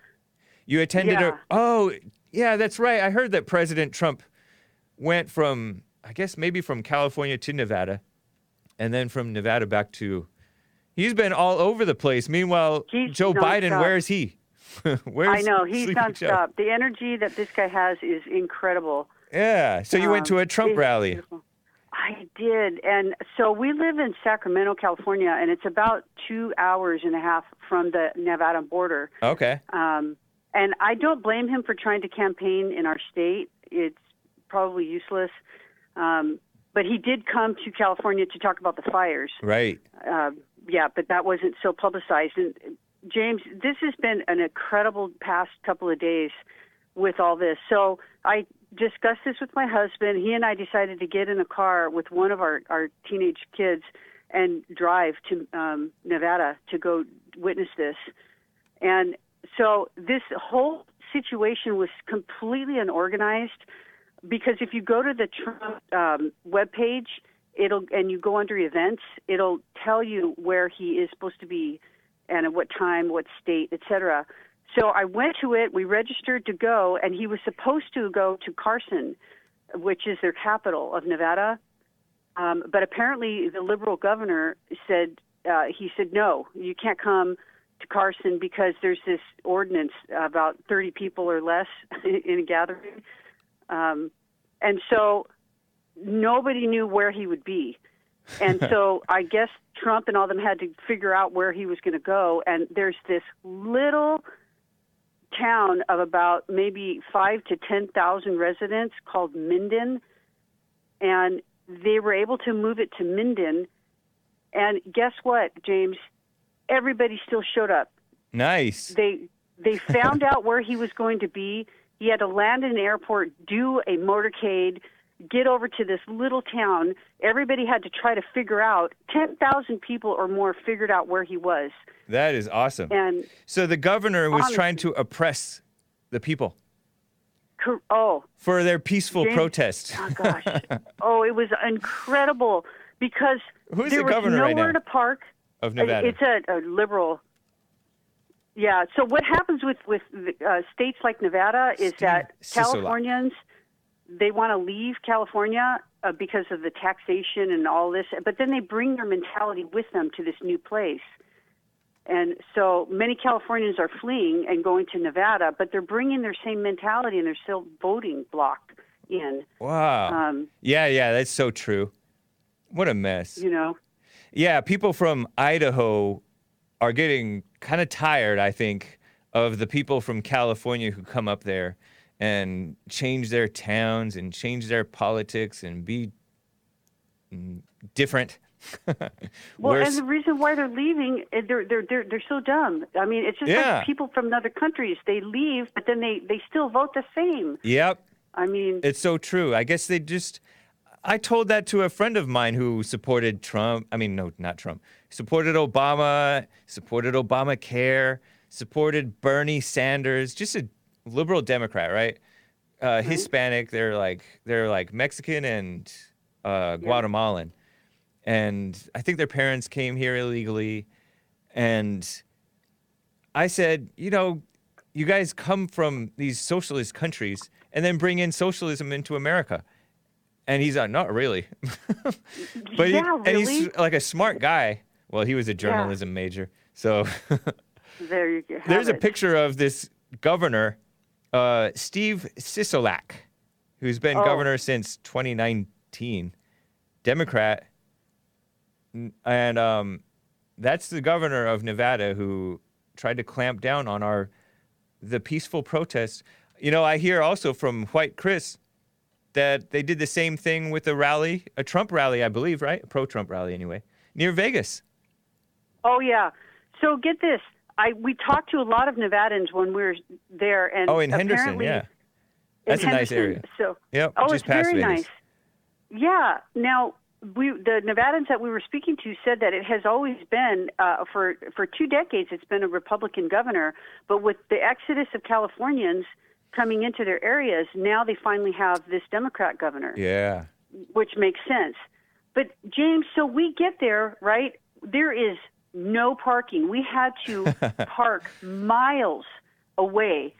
you attended yeah. a. Oh, yeah, that's right. I heard that President Trump went from, I guess, maybe from California to Nevada, and then from Nevada back to. He's been all over the place. Meanwhile, He's Joe Biden, where is he? Where's I know he's Joe? nonstop. The energy that this guy has is incredible. Yeah. So you went Um, to a Trump rally. beautiful. I did, and so we live in Sacramento, California, and it's about two hours and a half from the Nevada border. Okay. Um, and I don't blame him for trying to campaign in our state. It's probably useless. Um, but he did come to California to talk about the fires. Right. Uh, yeah, but that wasn't so publicized. And James, this has been an incredible past couple of days with all this. So I discussed this with my husband. He and I decided to get in a car with one of our, our teenage kids and drive to um, Nevada to go witness this. And so this whole situation was completely unorganized because if you go to the Trump um, webpage, it'll and you go under events, it'll tell you where he is supposed to be and at what time, what state, etc. So I went to it. We registered to go, and he was supposed to go to Carson, which is their capital of Nevada. Um, but apparently, the liberal governor said uh, he said no, you can't come to Carson because there's this ordinance about 30 people or less in a gathering, um, and so nobody knew where he would be. And so I guess Trump and all them had to figure out where he was going to go. And there's this little town of about maybe five to ten thousand residents called Minden, and they were able to move it to Minden. And guess what, James? Everybody still showed up. Nice. They they found out where he was going to be. He had to land in an airport, do a motorcade, get over to this little town. Everybody had to try to figure out. Ten thousand people or more figured out where he was. That is awesome. And So the governor was Honestly. trying to oppress the people cor- oh, for their peaceful James- protest. Oh gosh. oh, it was incredible because Who's there the was governor right nowhere now to park. of Nevada. It's a, a liberal. Yeah. So what happens with with uh, states like Nevada is that. Californians they want to leave California uh, because of the taxation and all this, but then they bring their mentality with them to this new place. And so many Californians are fleeing and going to Nevada, but they're bringing their same mentality and they're still voting block in. Wow. Um, yeah, yeah, that's so true. What a mess. you know, Yeah, people from Idaho are getting kind of tired, I think, of the people from California who come up there and change their towns and change their politics and be different. Well, and the reason why they're leaving, eh, they're they're they're they're so dumb. I mean, it's just Yeah. like people from other countries. They leave, but then they they still vote the same. yep, I mean, it's so true. I guess they just. I told that to a friend of mine who supported Trump. I mean, no, not Trump. Supported Obama, supported Obamacare, supported Bernie Sanders, just a liberal Democrat, right? Uh, Hispanic. They're like they're like Mexican and uh, Guatemalan, and I think their parents came here illegally. And I said, you know, you guys come from these socialist countries and then bring in socialism into America. And he's like, not really. but he- Yeah, and he's like a smart guy. Well, he was a journalism major. So there you go. there's a picture of this governor, uh, Steve Sisolak, who's been Oh. governor since 2019, Democrat. And um, that's the governor of Nevada who tried to clamp down on our the peaceful protests. You know, I hear also from White Chris that they did the same thing with a rally, a Trump rally, I believe, right? A pro-Trump rally, anyway, near Vegas. Oh yeah. So get this. I we talked to a lot of Nevadans when we were there, and Oh, in Henderson, yeah. That's a nice area. So Yep, oh, just it's very Vegas. nice. Yeah. Now we the Nevadans that we were speaking to said that it has always been uh, for for two decades. It's been a Republican governor, but with the exodus of Californians coming into their areas, now they finally have this Democrat governor Yeah. which makes sense. But James, so we get there, right? There is no parking. We had to park miles away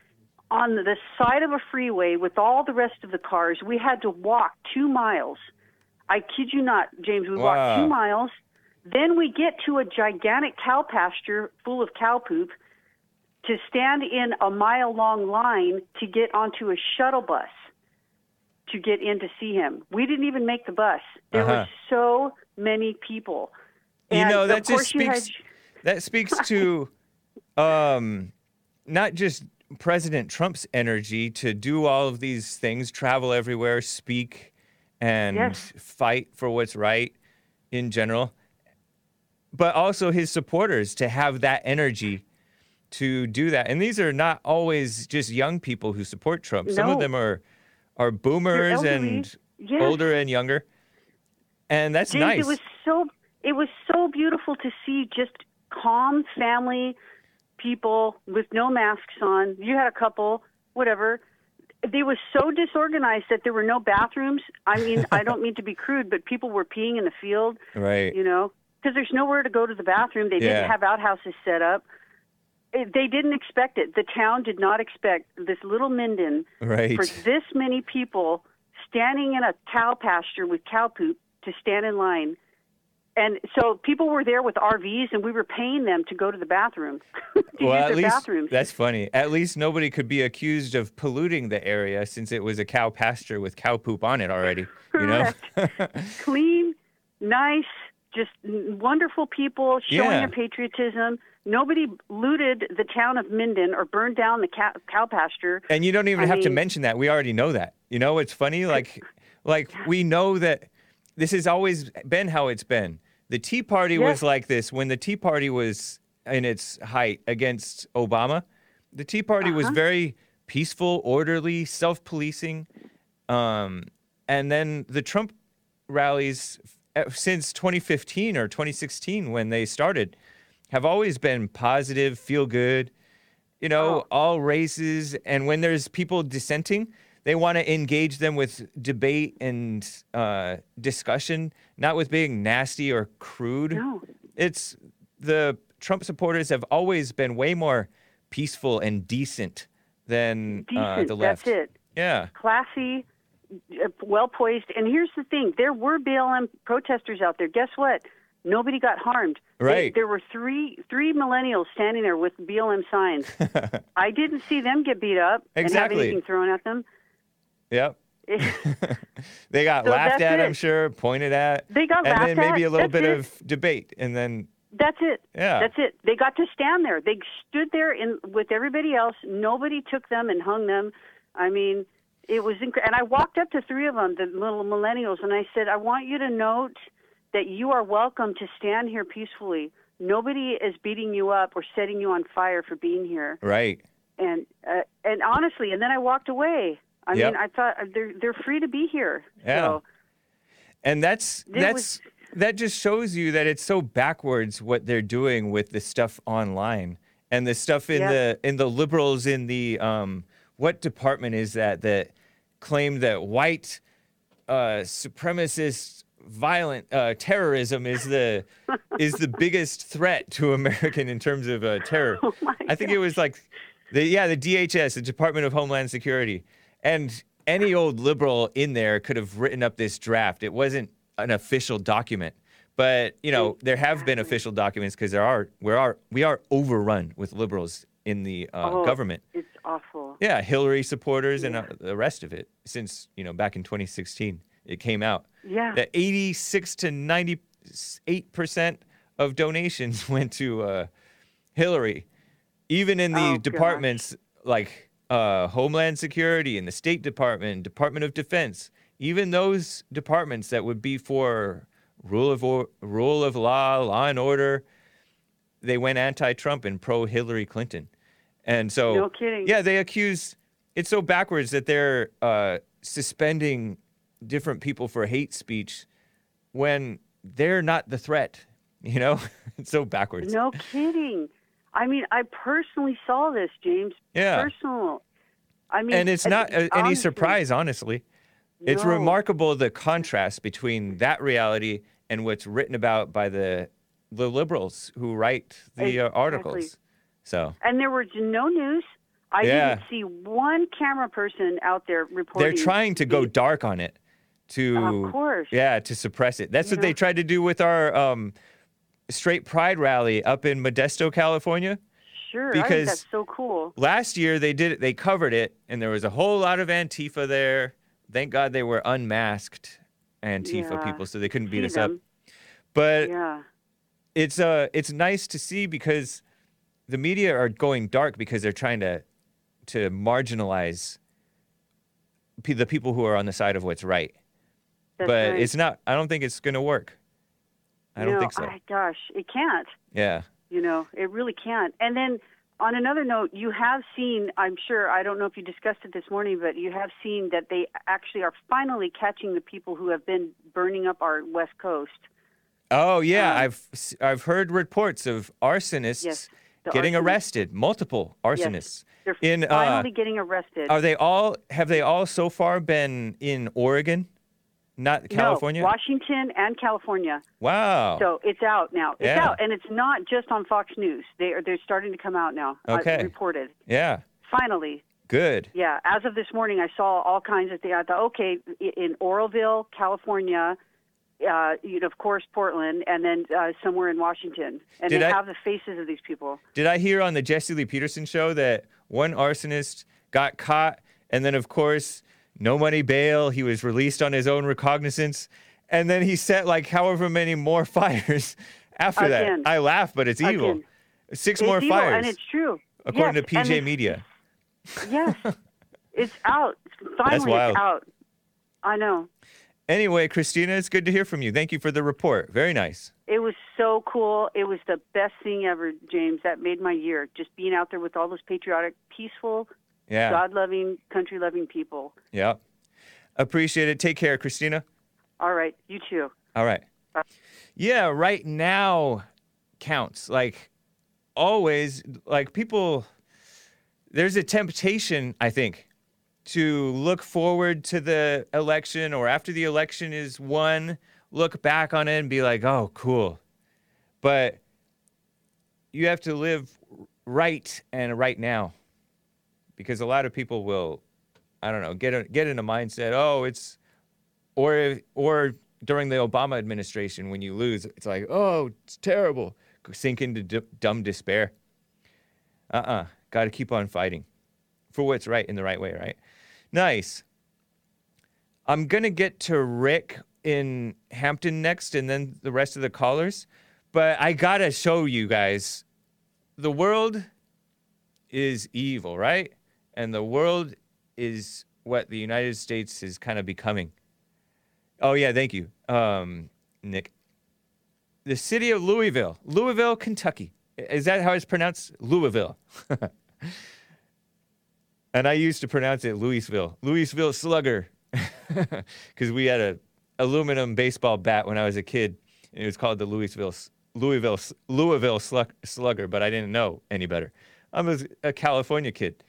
on the side of a freeway with all the rest of the cars. We had to walk two miles. I kid you not, James. We walked two miles. Then we get to a gigantic cow pasture full of cow poop to stand in a mile long line to get onto a shuttle bus to get in to see him. We didn't even make the bus. There Uh-huh. were so many people. You know, that just speaks had- that speaks to um not just President Trump's energy to do all of these things, travel everywhere, speak and Yes. fight for what's right in general, but also his supporters to have that energy to do that. And these are not always just young people who support Trump. Some of them are are boomers and Yes. older and younger. And that's James, nice. It was so it was so beautiful to see just calm family people with no masks on. You had a couple, whatever. They were so disorganized that there were no bathrooms. I mean, I don't mean to be crude, but people were peeing in the field. right. You know, because there's nowhere to go to the bathroom. They Yeah. didn't have outhouses set up. It, they didn't expect it. The town did not expect this little Minden Right. for this many people standing in a cow pasture with cow poop to stand in line. And so people were there with RVs, and we were paying them to go to the bathroom to well, use at their least bathrooms. that's funny. At least nobody could be accused of polluting the area since it was a cow pasture with cow poop on it already. You know? Clean, nice, just wonderful people showing Yeah. their patriotism. Nobody looted the town of Minden or burned down the cow, cow pasture. and you don't even I have to mention that. We already know that. You know, it's funny. Like, like we know that this has always been how it's been. The Tea Party was like this when the Tea Party was in its height against Obama. The Tea Party was Uh-huh. very peaceful, orderly, self-policing. Um, and then the Trump rallies uh, since 2015 or 2016 when they started have always been positive, feel good, you know, Oh. all races. And when there's people dissenting, they want to engage them with debate and uh, discussion, not with being nasty or crude. No. It's the Trump supporters have always been way more peaceful and decent than uh, the left. That's it. Yeah. classy, uh, well poised. And here's the thing: there were BLM protesters out there. Guess what? Nobody got harmed. They- Right. there were three three millennials standing there with BLM signs. I didn't see them get beat up and have anything thrown at them. Yep. they got So laughed at, I'm sure, pointed at. They got and laughed then maybe at. a little That's bit it. of debate, and then That's it. Yeah. That's it. They got to stand there. They stood there in with everybody else. Nobody took them and hung them. I mean, it was inc- and I walked up to three of them, the little millennials, and I said, "I want you to note that you are welcome to stand here peacefully. Nobody is beating you up or setting you on fire for being here." right. And uh, and honestly, and then I walked away. I Yep. mean, I thought uh, they're they're free to be here. Yeah. So, And that's It that's was- that just shows you that it's so backwards what they're doing with the stuff online and the stuff in Yeah. the in the liberals in the um what department is that that claim that white uh supremacist violent uh, terrorism is the is the biggest threat to American in terms of uh, terror. Oh I think it was like the yeah the DHS, the Department of Homeland Security, and any old liberal in there could have written up this draft. It wasn't an official document, but you know there have been official documents because there are we are we are overrun with liberals in the uh, oh, government. It's awful. Yeah, Hillary supporters and uh, the rest of it since you know back in 2016 it came out Yeah. that 86 to 98 percent of donations went to uh, Hillary, even in the Oh, gosh. departments like uh, Homeland Security and the State Department, Department of Defense, even those departments that would be for rule of or, rule of law, law and order, they went anti-Trump and pro-Hillary Clinton, and so No kidding. yeah, they accuse. It's so backwards that they're uh, suspending different people for hate speech when they're not the threat. You know, it's so backwards. No kidding. I mean, I personally saw this, James. Yeah. Personal. I mean, and it's not uh, any surprise, honestly. It's No. remarkable the contrast between that reality and what's written about by the the liberals who write the uh, Exactly. articles. So And there was no news. I Yeah. didn't see one camera person out there reporting. they're trying to go dark on it to Of course. yeah to suppress it that's what Yeah. they tried to do with our um, straight pride rally up in modesto california Sure, I because- think that's so cool. last year they did it they covered it and there was a whole lot of antifa there thank god they were unmasked antifa Yeah. people so they couldn't beat us up but Yeah. it's uh it's nice to see because the media are going dark because they're trying to to marginalize the people who are on the side of what's right That's but right. it's not i don't think it's going to work i don't No, think so I, gosh, it can't. yeah You know, it really can't. And then on another note, you have seen, I'm sure, I don't know if you discussed it this morning, but you have seen that they actually are finally catching the people who have been burning up our West Coast. oh yeah Um, i've i've heard reports of arsonists Yes, getting arsonists. arrested multiple arsonists Yes, They're in uh, finally getting arrested. are they all have they all so far been in oregon not california No, Washington and California. wow So it's out now. It's Yeah. out, and it's not just on Fox News. They are they're starting to come out now. uh, Okay. reported. yeah Finally, good yeah. As of this morning, I saw all kinds of things. I thought, okay, in Oroville, California, uh, you know, of course, Portland, and then uh, somewhere in Washington, and Did they I- have the faces of these people. Did I hear on the Jesse Lee Peterson show that one arsonist got caught and then, of course, no money bail? He was released on his own recognizance. And then he set like however many more fires after Again. that. I laugh, but it's evil. Six It's more evil, fires, and it's true. according Yes, to PJ Media. Yes, it's out. Finally, wild. it's out. I know. Anyway, Christina, it's good to hear from you. Thank you for the report. Very nice. It was so cool. It was the best thing ever, James. That made my year. Just being out there with all those patriotic, peaceful, Yeah. God loving, country loving people. Yeah. Appreciate it. Take care, Christina. All right. You too. All right. Yeah, right now counts. Like always, like people, there's a temptation, I think, to look forward to the election or after the election is won, look back on it and be like, oh, cool. But you have to live right and right now, because a lot of people will, I don't know, get a, get in a mindset. Oh, it's, or or during the Obama administration when you lose, it's like, oh, it's terrible. Sink into d- dumb despair. Uh-uh. Got to keep on fighting for what's right in the right way, right? Nice. I'm going to get to Rick in Hampton next and then the rest of the callers. But I got to show you guys the world is evil, right? And the world is what the United States is kind of becoming. Oh, yeah, thank you, um, Nick. The city of Louisville, Louisville, Kentucky. Is that how it's pronounced? Louisville. and I used to pronounce it Louisville, Louisville Slugger, because we had a aluminum baseball bat when I was a kid, and it was called the Louisville Louisville Louisville Slug, Slugger, but I didn't know any better. I'm a, a California kid.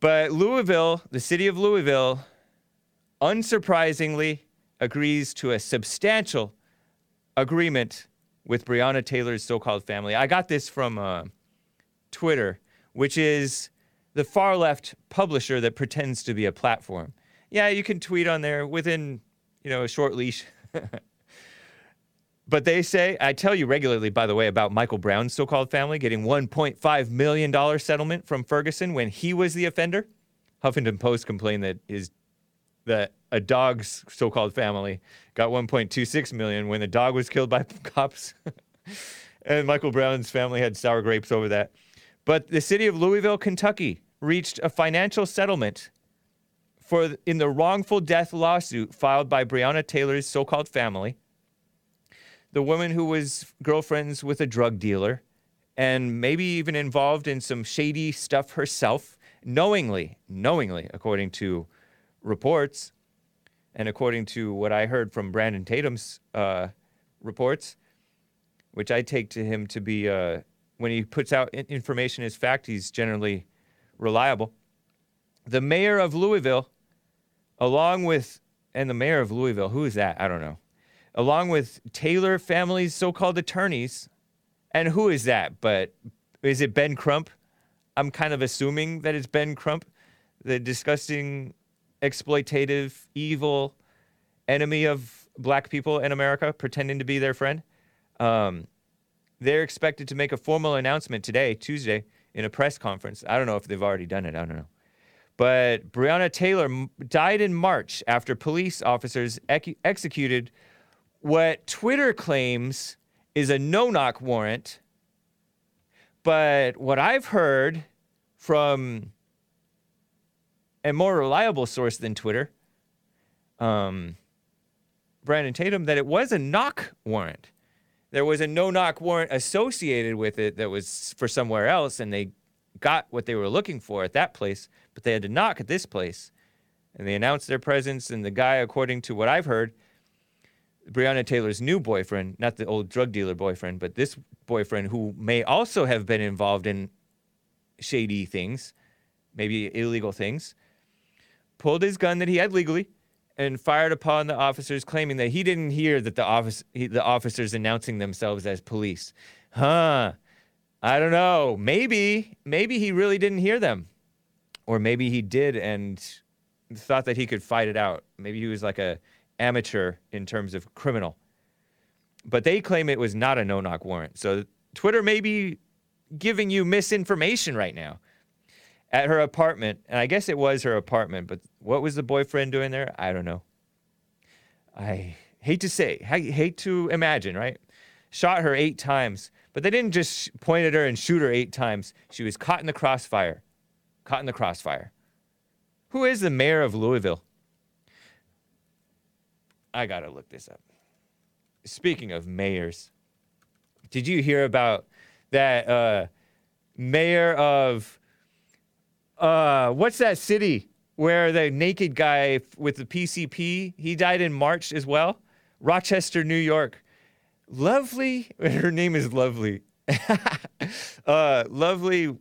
But Louisville, the city of Louisville, unsurprisingly agrees to a substantial agreement with Breonna Taylor's so-called family. I got this from uh, Twitter, which is the far left publisher that pretends to be a platform. Yeah, you can tweet on there within, you know, a short leash. but they say, I tell you regularly, by the way, about Michael Brown's so-called family getting 1.5 million dollar settlement from Ferguson when he was the offender. Huffington Post complained that his that a dog's so-called family got 1.26 million when the dog was killed by cops. and Michael Brown's family had sour grapes over that. But the city of Louisville, Kentucky reached a financial settlement for in the wrongful death lawsuit filed by Breonna Taylor's so-called family. The woman who was girlfriends with a drug dealer and maybe even involved in some shady stuff herself, knowingly, knowingly, according to reports, and according to what I heard from Brandon Tatum's uh, reports, which I take to him to be, uh, when he puts out information as fact, he's generally reliable. The mayor of Louisville, along with, and the mayor of Louisville, who is that? I don't know. Along with Taylor family's so called attorneys, and who is that? But is it Ben Crump? I'm kind of assuming that it's Ben Crump, the disgusting exploitative, evil enemy of black people in America, pretending to be their friend. Um, they're expected to make a formal announcement today, Tuesday, in a press conference. I don't know if they've already done it. I don't know. But Breonna Taylor m- died in March after police officers ec- executed what Twitter claims is a no knock warrant. But what I've heard from a more reliable source than Twitter, um, Brandon Tatum, that it was a knock warrant. There was a no knock warrant associated with it that was for somewhere else, and they got what they were looking for at that place, but they had to knock at this place. And they announced their presence, and the guy, according to what I've heard, Breonna Taylor's new boyfriend, not the old drug dealer boyfriend, but this boyfriend who may also have been involved in shady things, maybe illegal things, pulled his gun that he had legally and fired upon the officers, claiming that he didn't hear that the office he, the officers announcing themselves as police. Huh? I don't know. Maybe maybe he really didn't hear them, or maybe he did and thought that he could fight it out. Maybe he was like a amateur in terms of criminal. But they claim it was not a no-knock warrant. So Twitter may be giving you misinformation right now at her apartment, and I guess it was her apartment, but what was the boyfriend doing there? I don't know. I hate to say, I hate to imagine, right? Shot her eight times, but they didn't just point at her and shoot her eight times. She was caught in the crossfire. Caught in the crossfire. Who is the mayor of Louisville? I gotta look this up. Speaking of mayors, did you hear about that uh, mayor of uh, what's that city where the naked guy with the PCP he died in March as well? Rochester, New York. Lovely. Her name is Lovely. uh, lovely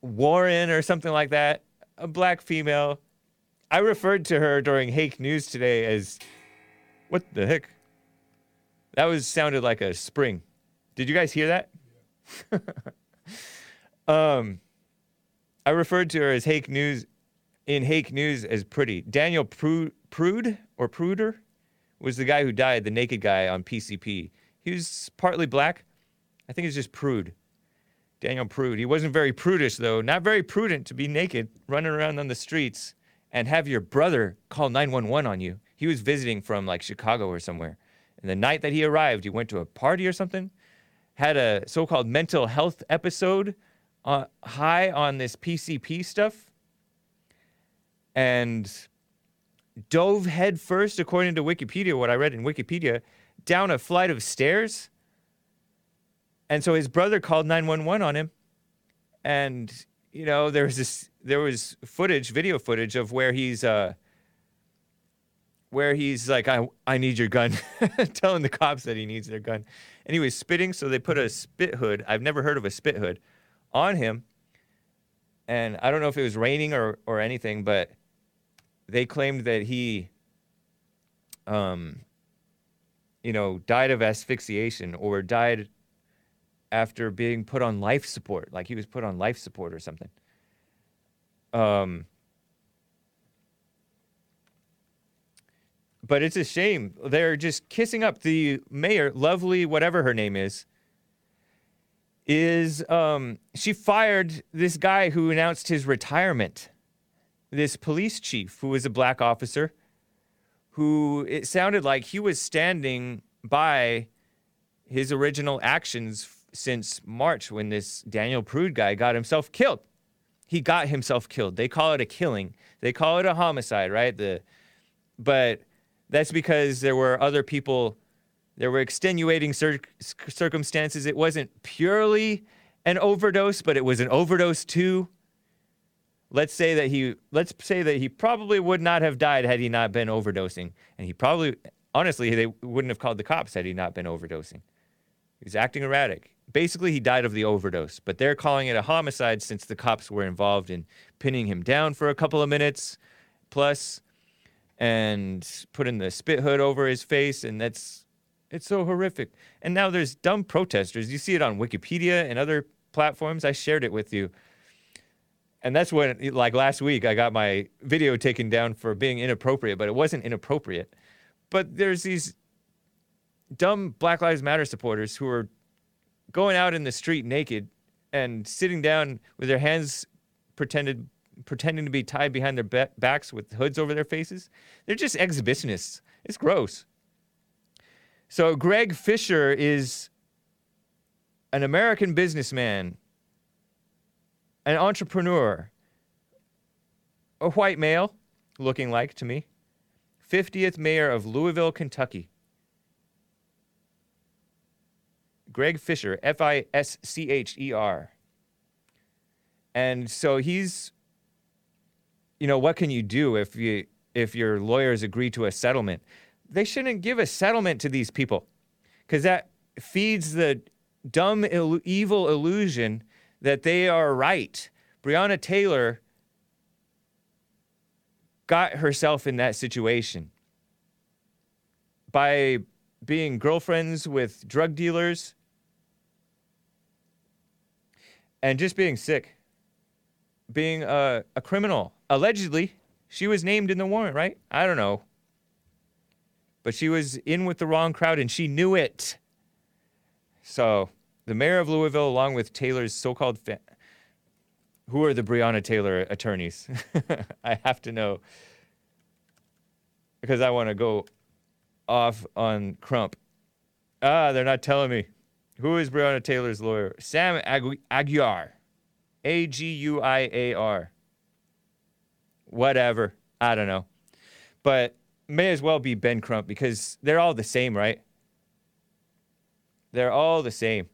Warren or something like that. A black female. I referred to her during Hake News today as what the heck? That was sounded like a spring. Did you guys hear that? Um, I referred to her as Hake News in Hake News as pretty. Daniel Prude, Prude or Pruder was the guy who died, the naked guy on PCP. He was partly black. I think it's just Prude. Daniel Prude. He wasn't very prudish, though. Not very prudent to be naked, running around on the streets, and have your brother call 911 on you. He was visiting from like Chicago or somewhere. And the night that he arrived, he went to a party or something, had a so called mental health episode uh, high on this PCP stuff, and dove headfirst, according to Wikipedia, what I read in Wikipedia, down a flight of stairs. And so his brother called 911 on him. And, you know, there was this, there was footage, video footage of where he's, uh, where he's like, I, I need your gun, telling the cops that he needs their gun. And he was spitting, so they put a spit hood. I've never heard of a spit hood on him. And I don't know if it was raining or, or anything, but they claimed that he, um, you know, died of asphyxiation or died after being put on life support, like he was put on life support or something. Um, but it's a shame. They're just kissing up. The mayor, lovely, whatever her name is, is um, she fired this guy who announced his retirement. This police chief who was a black officer, who it sounded like he was standing by his original actions f- since March when this Daniel Prude guy got himself killed. He got himself killed. They call it a killing. They call it a homicide, right? The but that's because there were other people there were extenuating cir- circumstances. It wasn't purely an overdose, but it was an overdose too. Let's say that he let's say that he probably would not have died had he not been overdosing, and he probably honestly they wouldn't have called the cops had he not been overdosing. He was acting erratic. Basically, he died of the overdose, but they're calling it a homicide since the cops were involved in pinning him down for a couple of minutes plus and putting the spit hood over his face, and that's it's so horrific. And now there's dumb protesters. You see it on Wikipedia and other platforms. I shared it with you. And that's when, like last week, I got my video taken down for being inappropriate, but it wasn't inappropriate. But there's these dumb Black Lives Matter supporters who are going out in the street naked and sitting down with their hands pretended pretending to be tied behind their ba- backs with hoods over their faces. They're just exhibitionists. It's gross. So Greg Fischer is an American businessman, an entrepreneur, a white male, looking like to me, 50th mayor of Louisville, Kentucky. Greg Fischer, F I S C H E R. And so he's you know, what can you do if you if your lawyers agree to a settlement? They shouldn't give a settlement to these people because that feeds the dumb, Ill- evil illusion that they are right. Breonna Taylor got herself in that situation by being girlfriends with drug dealers and just being sick, being a, a criminal. Allegedly, she was named in the warrant, right? I don't know. But she was in with the wrong crowd and she knew it. So, the mayor of Louisville, along with Taylor's so called fa- who are the Breonna Taylor attorneys? I have to know because I want to go off on Crump. Ah, they're not telling me. Who is Breonna Taylor's lawyer? Sam Agu- Aguiar. A G U I A R. Whatever. I don't know. But may as well be Ben Crump because they're all the same, right? They're all the same.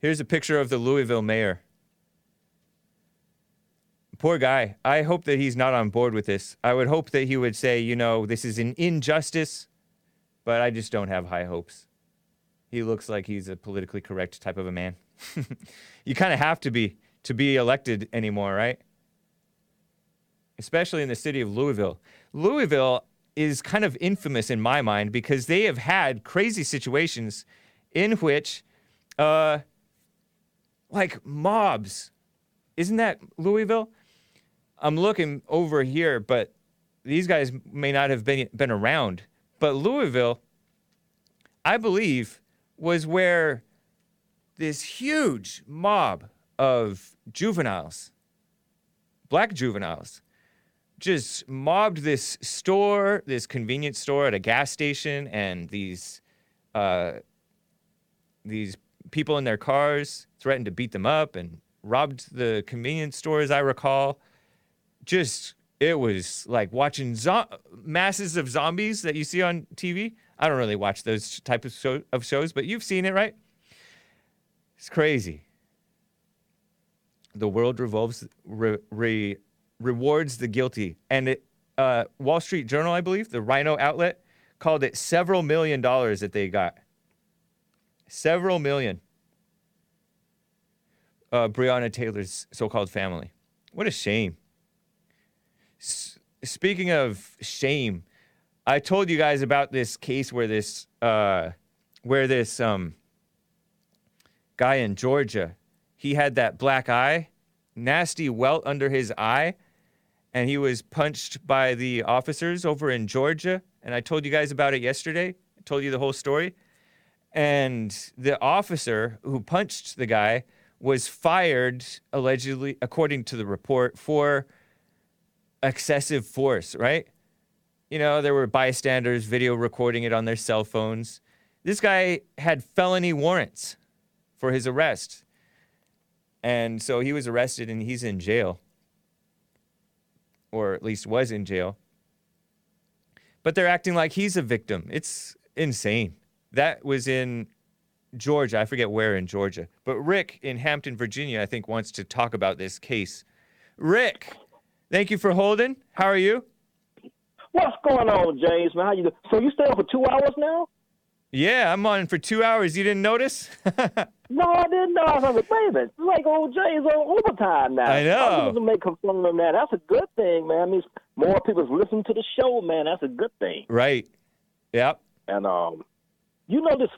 Here's a picture of the Louisville mayor. Poor guy. I hope that he's not on board with this. I would hope that he would say, you know, this is an injustice, but I just don't have high hopes. He looks like he's a politically correct type of a man. you kind of have to be to be elected anymore, right? Especially in the city of Louisville. Louisville is kind of infamous in my mind because they have had crazy situations in which uh, like mobs. Isn't that Louisville? I'm looking over here, but these guys may not have been been around. But Louisville, I believe, was where this huge mob of juveniles, black juveniles, just mobbed this store, this convenience store at a gas station, and these uh, these people in their cars threatened to beat them up and robbed the convenience store, as I recall. Just it was like watching zo- masses of zombies that you see on TV. I don't really watch those type of, show- of shows, but you've seen it, right? It's crazy. The world revolves, re, re, rewards the guilty, and it, uh, Wall Street Journal, I believe, the Rhino outlet, called it several million dollars that they got. Several million. Uh, Breonna Taylor's so-called family. What a shame. S- speaking of shame, I told you guys about this case where this uh, where this um, guy in Georgia, he had that black eye, nasty welt under his eye, and he was punched by the officers over in Georgia. And I told you guys about it yesterday. I told you the whole story. And the officer who punched the guy was fired, allegedly, according to the report, for excessive force, right? You know, there were bystanders video recording it on their cell phones. This guy had felony warrants for his arrest. And so he was arrested and he's in jail, or at least was in jail. But they're acting like he's a victim. It's insane. That was in Georgia. I forget where in Georgia. But Rick in Hampton, Virginia, I think wants to talk about this case. Rick, thank you for holding. How are you? What's going on, James? Man, how you? do- So you stay up for two hours now? Yeah, I'm on for two hours. You didn't notice? No, I didn't know. I was like, wait a like old James on overtime now. I know. I to make on that. That's a good thing, man. Means more people's listening to the show, man. That's a good thing. right. Yep. And um, you know this.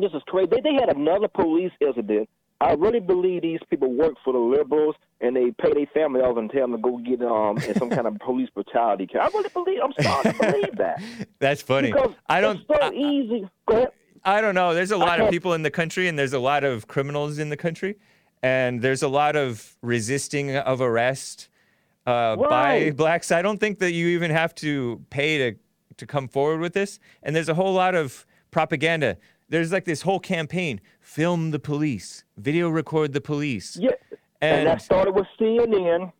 This is crazy. They, they had another police incident. I really believe these people work for the liberals and they pay their family off and tell them to go get um in some kind of police brutality. I really believe. I'm starting to believe that That's funny. because I don't. It's so I, easy. Go ahead. I don't know. There's a lot of people in the country, and there's a lot of criminals in the country, and there's a lot of resisting of arrest uh, by blacks. I don't think that you even have to pay to to come forward with this. And there's a whole lot of propaganda. There's like this whole campaign: film the police, video record the police. Yeah. And, And- that started with CNN.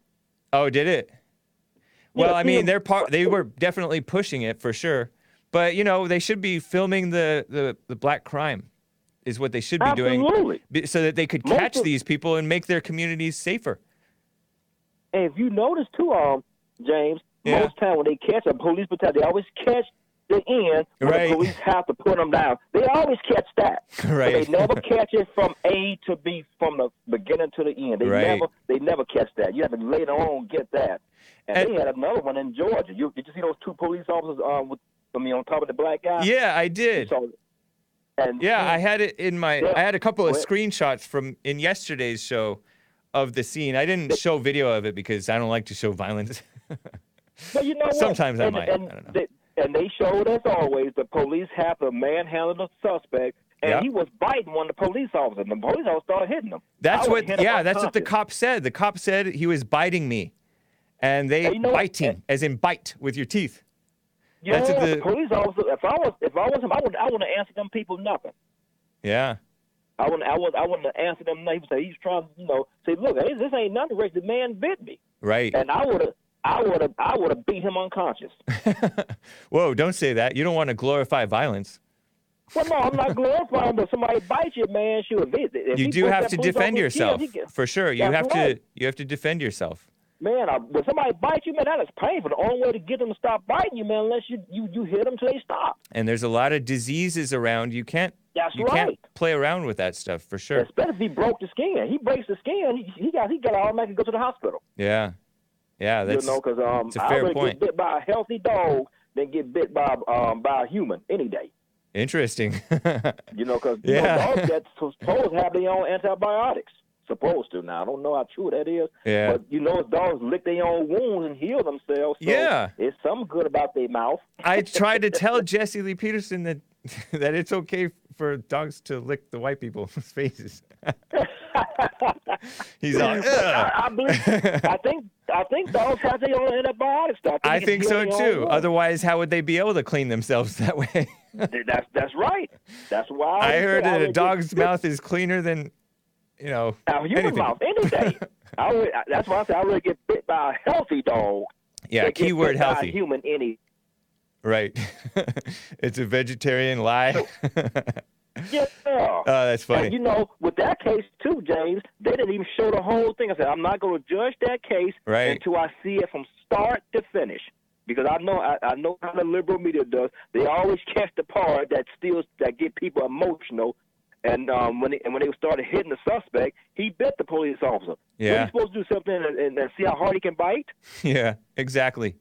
Oh, did it? Yeah, Well, I mean, they're part. They were definitely pushing it for sure. But you know, they should be filming the the, the black crime, is what they should be doing, Absolutely. be- so that they could catch these people and make their communities safer. And if you notice too, um, James, Yeah. most time when they catch a police brutality, they always catch the end when Right. the police have to put them down. They always catch that. But Right. they never catch it from A to B, from the beginning to the end. They Right. never, they never catch that. You have to later on get that. And, And- they had another one in Georgia. You, did you see those two police officers um, with, I mean, on top of the black guy? Yeah, I did. So, and Yeah, I had it in my. Yeah. I had a couple of screenshots from in yesterday's show of the scene. I didn't show video of it because I don't like to show violence. But you know what? Sometimes I might. And I don't know. They, and they showed, as always, the police have to manhandle the suspect, and Yep. he was biting one of the police officers. And the police officer started hitting him. That's what. hit Yeah, that's what the cop said. The cop said he was biting me, and they And you know biting, And- as in bite with your teeth. Yeah, that's what the, the- police officer. If I was, if I was him, I would, I wouldn't answer them people nothing. Yeah. I wouldn't, I would, I wouldn't answer them. nothing. He would say he's trying, to, you know, say, look, this ain't nothing. Rick. The man bit me, Right. and I would have, I would have, I would have beat him unconscious. Whoa! Don't say that. You don't want to glorify violence. Well, no, I'm not glorifying, but somebody bites you, man. Shoot, he- if You do have to defend officer in jail, yourself for sure. You have to. You have to defend yourself. Man, I, when somebody bites you, man, that is painful. The only way to get them to stop biting you, man, unless you you, you hit them till they stop. And there's a lot of diseases around. You can't. That's you right. can't play around with that stuff for sure. Especially if he broke the skin. He breaks the skin, he, he got he got to automatically go to the hospital. Yeah. Yeah. That's. you know, because um, it's a fair rather point. get bit by a healthy dog than get bit by um by a human any day. Interesting. You know, because Yeah. know, dogs that's supposed to have their own antibiotics. Supposed to. Now I don't know how true that is. Yeah. But you know, dogs lick their own wounds and heal themselves. So Yeah. It's something good about their mouth. I tried to tell Jesse Lee Peterson that that it's okay for dogs to lick the white people's faces. He's all, I, I believe. I think. I think dogs have their own antibiotics. I think, I think so healing their own too. Otherwise, how would they be able to clean themselves that way? That's that's right. That's why I always heard that a dog's mouth is cleaner than, you know, a human mouth any day. I would, that's why I say I would get bit by a healthy dog. Yeah, keyword bit by a healthy. human any. Right. it's a vegetarian lie. Yeah. Oh, that's funny. And you know, with that case too, James, they didn't even show the whole thing. I said I'm not going to judge that case Right. until I see it from start to finish. Because I know I, I know how the liberal media does. They always catch the part that still that get people emotional. And um, when they, and when they started hitting the suspect, he bit the police officer. Yeah. he's supposed to do something and, and, and see how hard he can bite. yeah, exactly.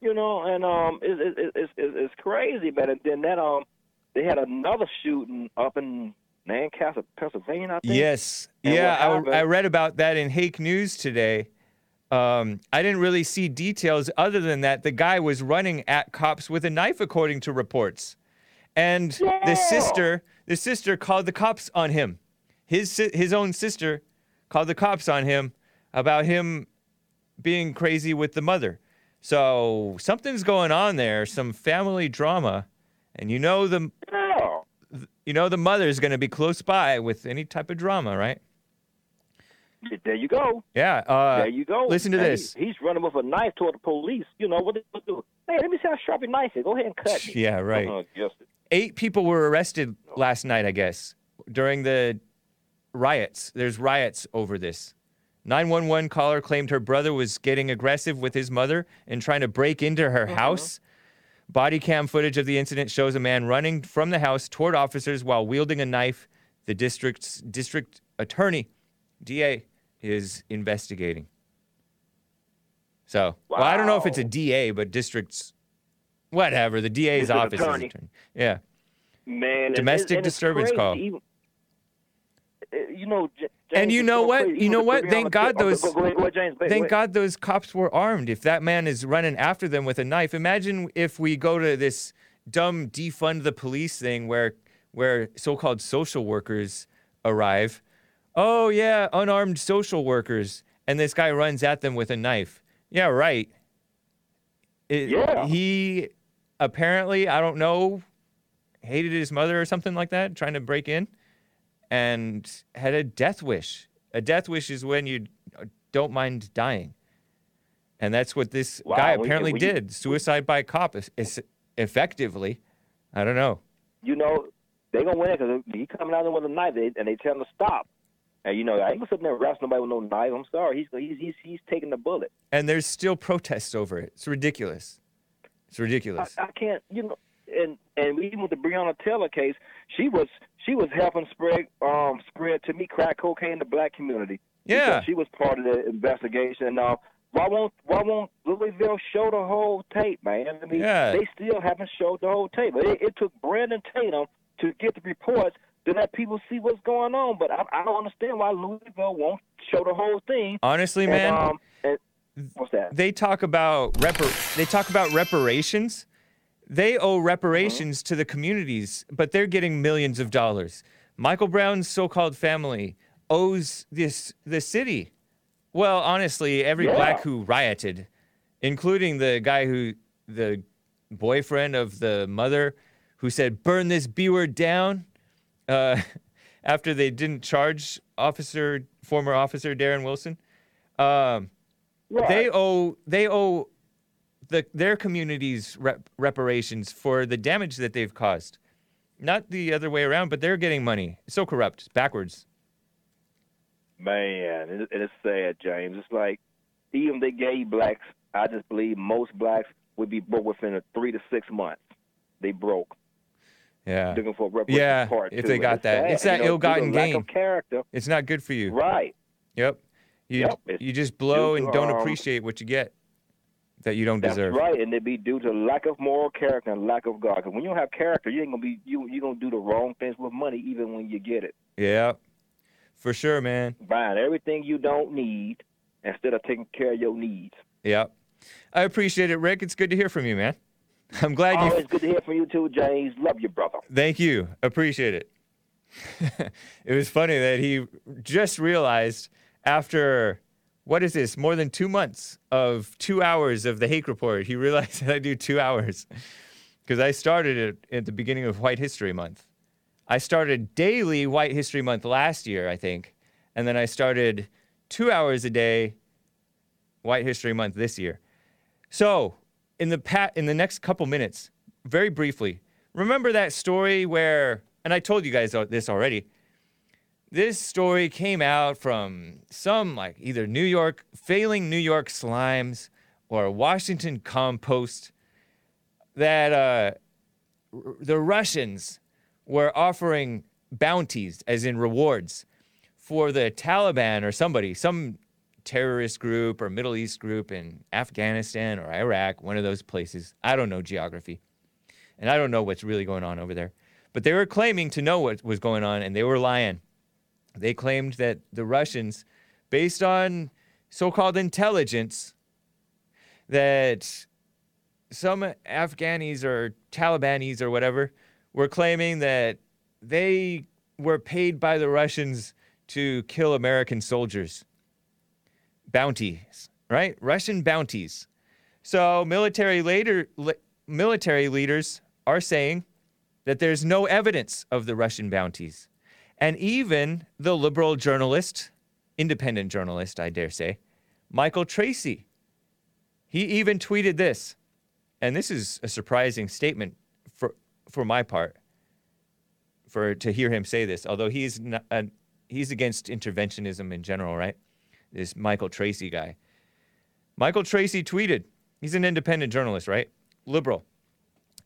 you know, and um, it's it, it's it's it's crazy, man. And then that um, they had another shooting up in Lancaster, Pennsylvania. I think. Yes. And yeah, I, I read about that in Hake News today. Um, I didn't really see details other than that the guy was running at cops with a knife, according to reports. And the sister, the sister called the cops on him. His his own sister called the cops on him about him being crazy with the mother. So something's going on there, some family drama, and you know the you know the mother's going to be close by with any type of drama, right? There you go. Yeah. Uh, there you go. Listen to And this. he's running with a knife toward the police. You know what they do? Hey, let me see how sharp your knife is. Go ahead and cut me. Yeah, right. Uh-huh, Eight people were arrested last night, I guess, during the riots. There's riots over this. 911 caller claimed her brother was getting aggressive with his mother and trying to break into her uh-huh. house. Body cam footage of the incident shows a man running from the house toward officers while wielding a knife. The district's district attorney, DA, is investigating. So, well, I don't know if it's a DA, but district's whatever. The DA's office is attorney. attorney. Yeah. man. Domestic it's disturbance crazy. call. Even- uh, you know, J- And you know what? You know what? Thank God oh, those- Go, go go James. Wait, Thank wait. God those cops were armed. If that man is running after them with a knife, imagine if we go to this dumb defund the police thing where where so-called social workers arrive. Oh yeah, unarmed social workers, and this guy runs at them with a knife. Yeah, right. It- Yeah. He apparently, I don't know, hated his mother or something like that, trying to break in, and had a death wish. A death wish is when you don't mind dying. And that's what this Wow, guy apparently we- we- did. Suicide by cop is, is effectively. I don't know. you know, they gonna win it because he coming out there with a knife, they, and they tell him to stop. And you know, I ain't gonna sit there and wrestle nobody with no knife. I'm sorry, he's he's he's, he's taking the bullet. And there's still protests over it. It's ridiculous. It's ridiculous. I can't, you know, and and even with the Breonna Taylor case, she was she was helping spread um spread to me crack cocaine in the black community. Yeah. she was part of the investigation. And uh, why won't why won't Louisville show the whole tape, man? I mean, Yeah. they still haven't showed the whole tape. It, it took Brandon Tatum to get the reports to let people see what's going on. But I, I don't understand why Louisville won't show the whole thing. Honestly, And, man, um, and, what's that? they talk about repar- they talk about reparations. They owe reparations to the communities, but they're getting millions of dollars. Michael Brown's so-called family owes this the city. Well, honestly, every Yeah. black who rioted, including the guy who the boyfriend of the mother who said burn this B word down uh, after they didn't charge officer former officer Darren Wilson. Um, Right. they owe they owe the their communities rep- reparations for the damage that they've caused. Not the other way around, but they're getting money. It's so corrupt, it's backwards. Man, it, it is sad, James. It's like even they gave blacks, I just believe most blacks would be broke within a three to six months. They broke Yeah, looking for reparations Yeah, part if two. they got it's that. sad, It's that you know, ill-gotten gain. lack of character, it's not good for you. right? Yep. You Yep, you just blow and to, don't um, appreciate what you get that you don't That's deserve. right, and it be due to lack of moral character and lack of God. Because when you don't have character, you ain't gonna be you you gonna do the wrong things with money even when you get it. Yeah. For sure, man. buying everything you don't need instead of taking care of your needs. Yeah. I appreciate it, Rick. It's good to hear from you, man. I'm glad you. Always good to hear from you too, James. Love you, brother. Thank you. Appreciate it. it was funny that he just realized after what is this? More than two months of two hours of the Hake Report. He realized that I do two hours because I started it at the beginning of White History Month. I started daily White History Month last year, I think, and then I started two hours a day White History Month this year. So, in the pat in the next couple minutes, very briefly, remember that story where and I told you guys this already. This story came out from some like either New York failing New York slimes or Washington compost that uh, r- the Russians were offering bounties, as in rewards, for the Taliban or somebody, some terrorist group or Middle East group in Afghanistan or Iraq, one of those places. I don't know geography. And I don't know what's really going on over there. But they were claiming to know what was going on, and they were lying. They claimed that the Russians, based on so called intelligence, that some Afghanis or Talibanis or whatever were claiming that they were paid by the Russians to kill American soldiers. Bounties, right? Russian bounties. So military later, li- military leaders are saying that there's no evidence of the Russian bounties. And even the liberal journalist, independent journalist, I dare say, Michael Tracey, he even tweeted this. And this is a surprising statement for, for my part, for to hear him say this, although he's, not, uh, he's against interventionism in general, right? This Michael Tracey guy. Michael Tracey tweeted, he's an independent journalist, right? Liberal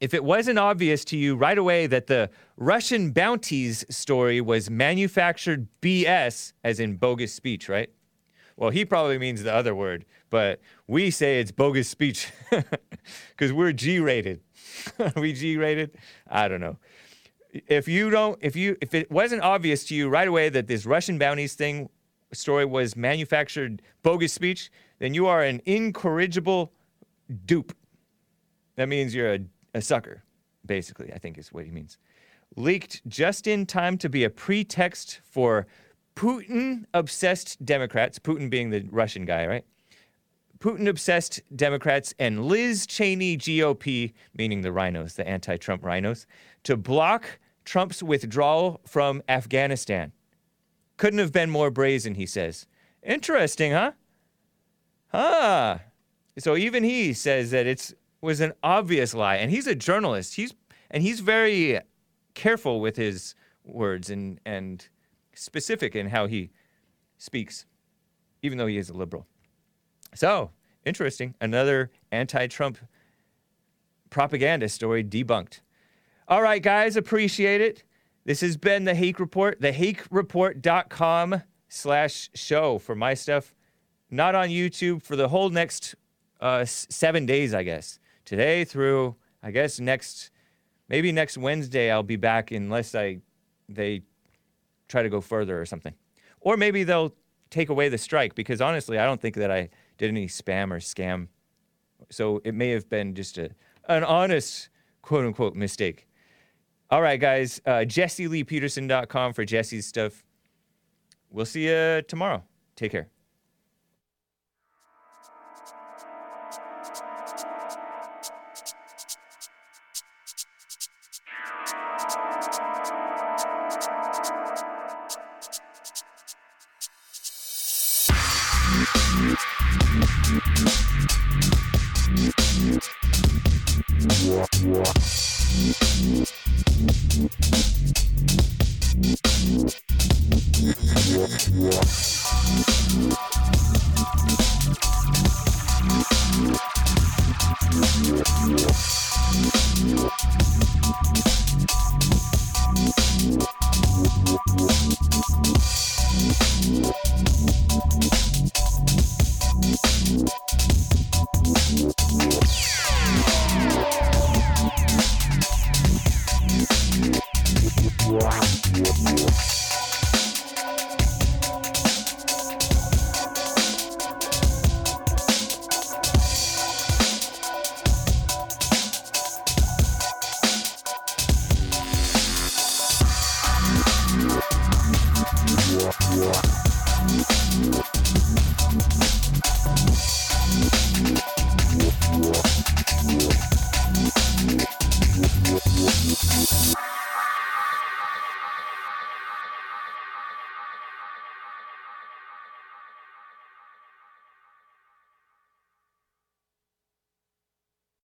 if it wasn't obvious to you right away that the Russian bounties story was manufactured BS, as in bogus speech, right? Well, he probably means the other word, but we say it's bogus speech because we're G rated. Are we G rated? I don't know. If you don't, if you, if it wasn't obvious to you right away that this Russian bounties thing story was manufactured bogus speech, then you are an incorrigible dupe. That means you're a a sucker, basically, I think is what he means. Leaked just in time to be a pretext for Putin obsessed Democrats, Putin being the Russian guy, right? Putin obsessed Democrats and Liz Cheney GOP, meaning the rhinos, the anti Trump rhinos, to block Trump's withdrawal from Afghanistan. Couldn't have been more brazen, he says. Interesting, huh? Huh. So even he says that it's was an obvious lie, and he's a journalist. He's and he's very careful with his words and and specific in how he speaks, even though he is a liberal. So interesting. Another anti-Trump propaganda story debunked. All right, guys, appreciate it. This has been the Hake Report, thehakereport.com slash show for my stuff. Not on YouTube for the whole next uh, seven days, I guess. Today through, I guess, next, maybe next Wednesday, I'll be back unless I, they try to go further or something. Or maybe they'll take away the strike because honestly, I don't think that I did any spam or scam. So it may have been just a, an honest, quote unquote, mistake. All right, guys. Uh, for Jesse's stuff. We'll see you tomorrow. Take care.